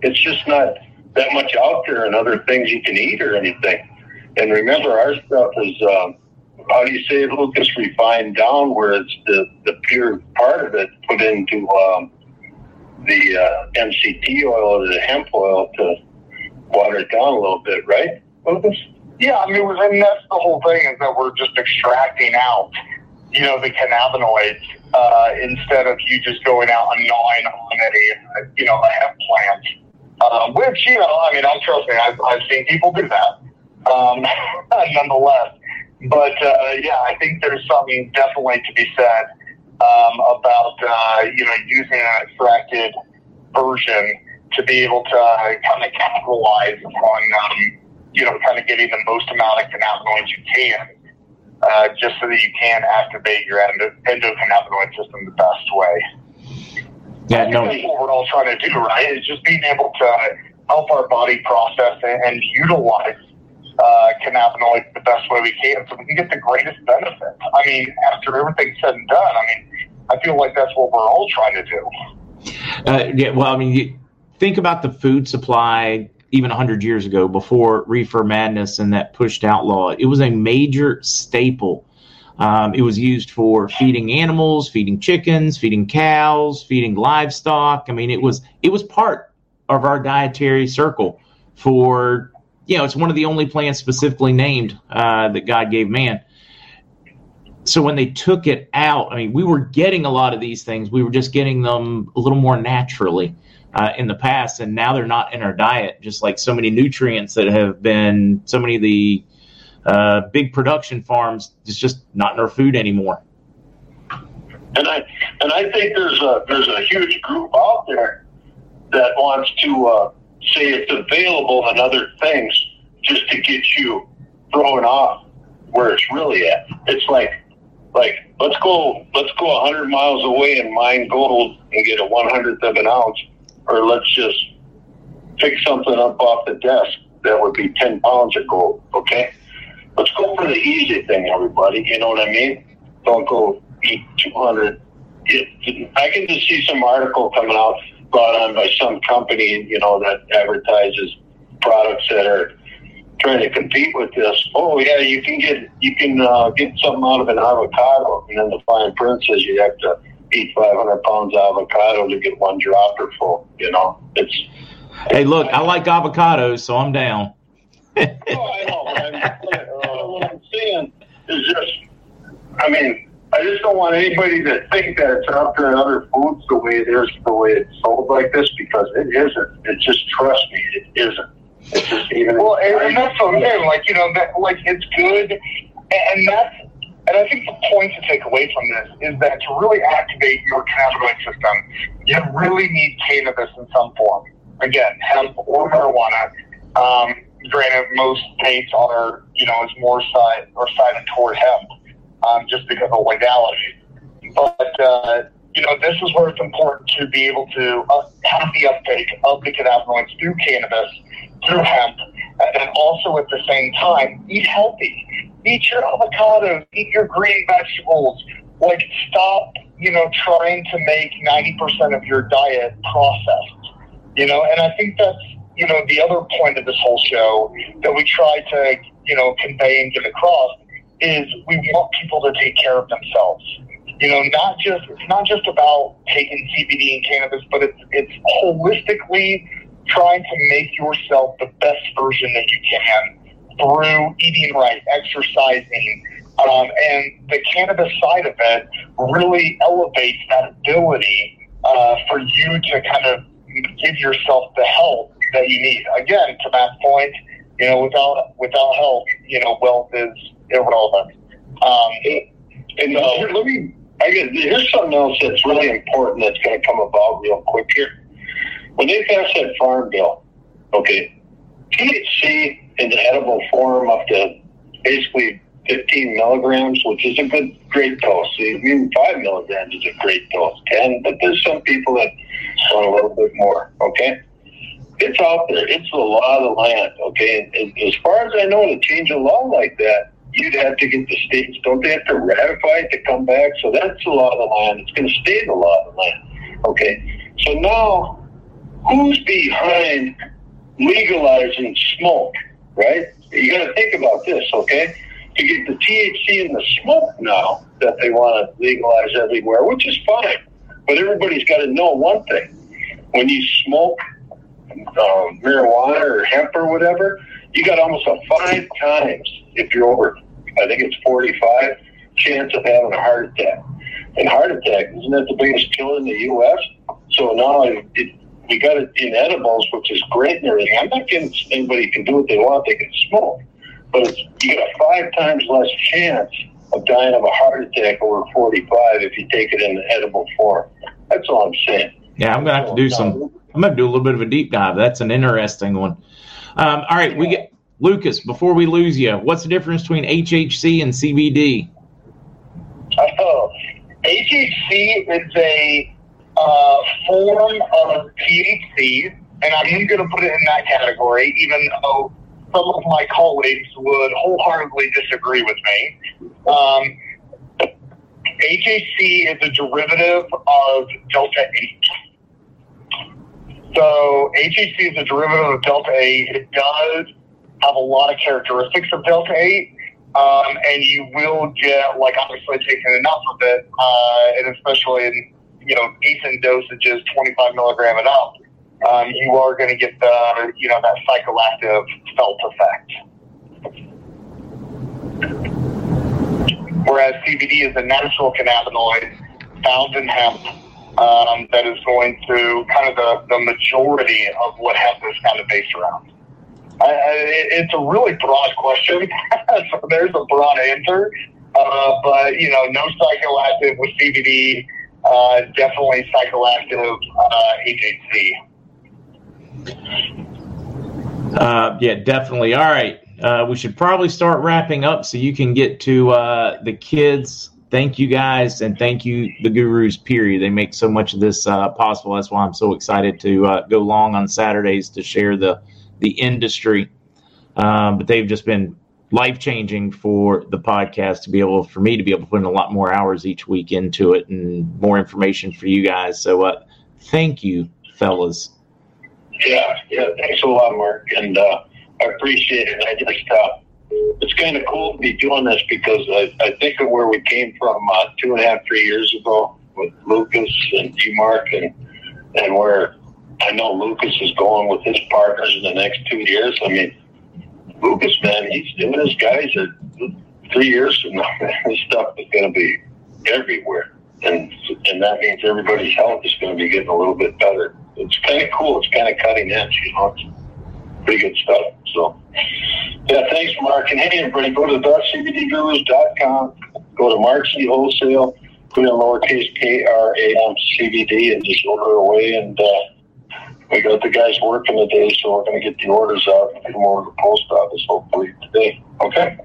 It's just not that much out there and other things you can eat or anything. And remember, our stuff is um, how do you say it, Lucas? Refined down, where the the pure part of it put into um, the uh, MCT oil or the hemp oil to water it down a little bit, right, Lucas? Yeah, I mean, and that's the whole thing is that we're just extracting out, you know, the cannabinoids uh, instead of you just going out and gnawing on a, you know, a hemp plant. Um, which, you know, I mean, I'm trust me, I've, I've seen people do that. Um, [laughs] nonetheless, but uh, yeah, I think there's something definitely to be said um, about uh, you know using an extracted version to be able to uh, kind of capitalize on um, you know kind of getting the most amount of cannabinoids you can, uh, just so that you can activate your endo- endocannabinoid system the best way. Yeah, no. That's what we're all trying to do, right? Is just being able to help our body process and, and utilize uh, cannabinoids the best way we can so we can get the greatest benefit. I mean, after everything's said and done, I mean, I feel like that's what we're all trying to do. Uh, yeah, well, I mean, you think about the food supply even 100 years ago before reefer madness and that pushed outlaw. It was a major staple Um, it was used for feeding animals, feeding chickens, feeding cows, feeding livestock. I mean, it was it was part of our dietary circle for you know it's one of the only plants specifically named uh, that God gave man. So when they took it out, I mean, we were getting a lot of these things. We were just getting them a little more naturally uh, in the past, and now they're not in our diet. Just like so many nutrients that have been, so many of the uh, big production farms, it's just not in our food anymore. And I and I think there's a there's a huge group out there that wants to uh, say it's available in other things just to get you thrown off where it's really at. It's like like let's go let's go a hundred miles away and mine gold and get a one hundredth of an ounce, or let's just pick something up off the desk that would be ten pounds of gold. Okay, let's go for the easy thing, everybody. You know what I mean? Don't go eat two hundred. I can just see some article coming out brought on by some company, you know, that advertises products that are trying to compete with this. Oh yeah, you can get you can uh, get something out of an avocado, and then the fine print says you have to eat 500 pounds of avocado to get one dropper full. You know, it's. Hey, look, I like avocados, so I'm down. oh, I know. But I'm, uh, what I'm saying is just, I mean, I just don't want anybody to think that it's out there in other foods the way it is, the way it's sold like this, because it isn't. It just trust me, it isn't. It's just even. Well, and, and that's what I'm saying. Like you know, that like it's good, and that's and I think the point to take away from this is that to really activate your cannabinoid system, you really need cannabis in some form. Again, hemp or marijuana. Um, granted, most states are, you know, is more side or sided toward hemp, um, just because of legality. But uh, you know, this is where it's important to be able to uh, have the uptake of the cannabinoids through cannabis through hemp, and also at the same time, eat healthy. Eat your avocados, eat your green vegetables. Like, stop, you know, trying to make 90% of your diet processed. You know, and I think that's, you know, the other point of this whole show that we try to, you know, convey and get across is we want people to take care of themselves. You know, not just it's not just about taking CBD and cannabis, but it's it's holistically trying to make yourself the best version that you can through eating right, exercising, um, and the cannabis side of it really elevates that ability uh, for you to kind of give yourself the help that you need. Again, to that point, you know, without without health, you know, wealth is irrelevant. Um, and uh, here, let me. I get here's something else that's really important that's going to come about real quick here when they passed that farm bill, okay, THC in the edible form up to basically 15 milligrams, which is a good great dose. Even five milligrams is a great dose. 10, but there's some people that want a little bit more. Okay, it's out there. It's the law of the land. Okay, and as far as I know, to change a law like that, you'd have to get the states. Don't they have to ratify it to come back? So that's the law of the land. It's going to stay the law of the land. Okay, so now who's behind legalizing smoke, right? You got to think about this, okay? To get the THC in the smoke now that they want to legalize everywhere, which is fine. But everybody's got to know one thing. When you smoke uh, marijuana or hemp or whatever, you got almost a five times, if you're over, I think it's 45, chance of having a heart attack. And heart attack, isn't that the biggest killer in the U.S.? So now it, we got it in edibles, which is great and everything. I'm not against anybody can do what they want, they can smoke. But it's, you got a five times less chance of dying of a heart attack over 45 if you take it in the edible form. That's all I'm saying. Yeah, I'm gonna have to do some. I'm gonna do a little bit of a deep dive. That's an interesting one. Um, all right, we get Lucas. Before we lose you, what's the difference between HHC and CBD? Oh, HHC is a uh, form of THC, and I'm going to put it in that category, even though some of my colleagues would wholeheartedly disagree with me. Um, HHC is a derivative of Delta 8. So HHC is a derivative of Delta 8. It does have a lot of characteristics of Delta 8, Um, and you will get, like, obviously taking enough of it, uh, and especially in, you know, decent dosages, 25 milligram and up, um, you are going to get the, you know, that psychoactive felt effect. Whereas CBD is a natural cannabinoid found in hemp um, that is going to kind of the, the majority of what is kind of based around. I, I, it's a really broad question. [laughs] so there's a broad answer. Uh, but, you know, no psychoactive with CBD, uh, definitely psychoactive uh, HHC. Uh, yeah, definitely. All right. Uh, we should probably start wrapping up so you can get to uh, the kids. Thank you guys, and thank you, the gurus. Period. They make so much of this uh, possible. That's why I'm so excited to uh, go long on Saturdays to share the the industry. Um, but they've just been life changing for the podcast to be able for me to be able to put in a lot more hours each week into it and more information for you guys. So, uh, thank you, fellas. Yeah, yeah. Thanks a lot, Mark, and uh, I appreciate it. I just uh, it's kind of cool to be doing this because I, I think of where we came from uh, two and a half, three years ago with Lucas and you, Mark, and and where I know Lucas is going with his partners in the next two years. I mean, Lucas, man, he's doing his guys are three years from now. [laughs] This stuff is going to be everywhere, and and that means everybody's health is going to be getting a little bit better. It's kind of cool. It's kind of cutting edge, you know. Pretty good stuff. So, yeah, thanks, Mark. And hey, everybody, go to thecbdgurus.com. Go to Mark C Wholesale. Put in lowercase K R A M C B D and just order away. And uh, we got the guys working today, so we're going to get the orders out and get them over to the post office hopefully today. Okay.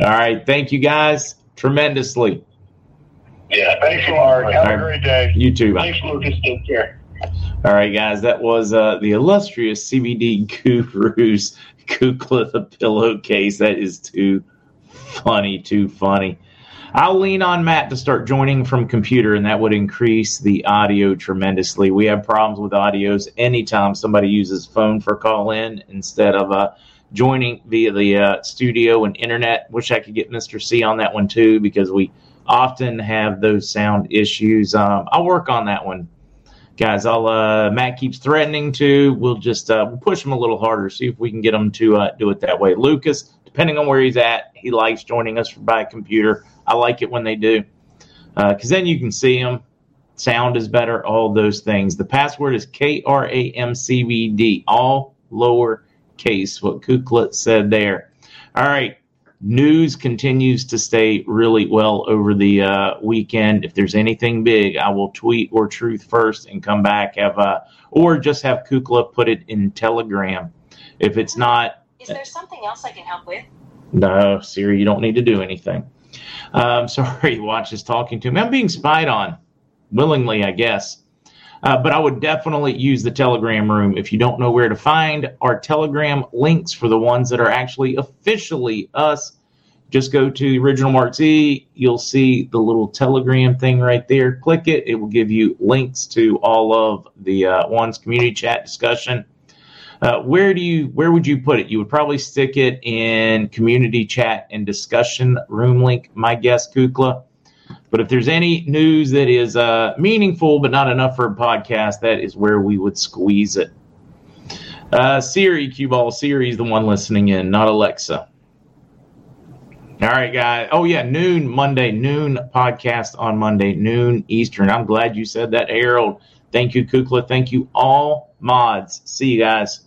All right. Thank you guys tremendously. Yeah. Thanks, Mark. Have a great day. You too. Bye. Thanks, Lucas. Take care. All right, guys, that was uh, the illustrious CBD gurus [laughs] Kukla the pillowcase. That is too funny, too funny. I'll lean on Matt to start joining from computer, and that would increase the audio tremendously. We have problems with audios anytime somebody uses phone for call in instead of uh, joining via the uh, studio and internet. Wish I could get Mr. C on that one too, because we often have those sound issues. Um, I'll work on that one guys. I'll uh, Matt keeps threatening to. We'll just uh, we'll push him a little harder, see if we can get him to uh, do it that way. Lucas, depending on where he's at, he likes joining us by computer. I like it when they do because then you can see him. Sound is better. All those things. The password is K R A M C B D, all lower case. What Kuklet said there. All right news continues to stay really well over the uh, weekend. If there's anything big, I will tweet or truth first and come back have uh, or just have Kukla put it in Telegram. If it's not, is there something else I can help with? No, Siri, you don't need to do anything. Um, [laughs] sorry, Watch is talking to me. I'm being spied on, willingly, I guess. Uh, but I would definitely use the Telegram room. If you don't know where to find our Telegram links for the ones that are actually officially us, just go to original Mark Z. You'll see the little Telegram thing right there. Click it. It will give you links to all of the uh, ones community chat discussion. Uh, where do you where would you put it? You would probably stick it in community chat and discussion room link. My guess, Kukla. But if there's any news that is uh, meaningful but not enough for a podcast, that is where we would squeeze it. Uh, Siri, Cue Ball, Siri is the one listening in, not Alexa. All right, guys. Oh, yeah, noon Monday, noon podcast on Monday, noon Eastern. I'm glad you said that, Harold. Thank you, Kukla. Thank you, all mods. See you guys.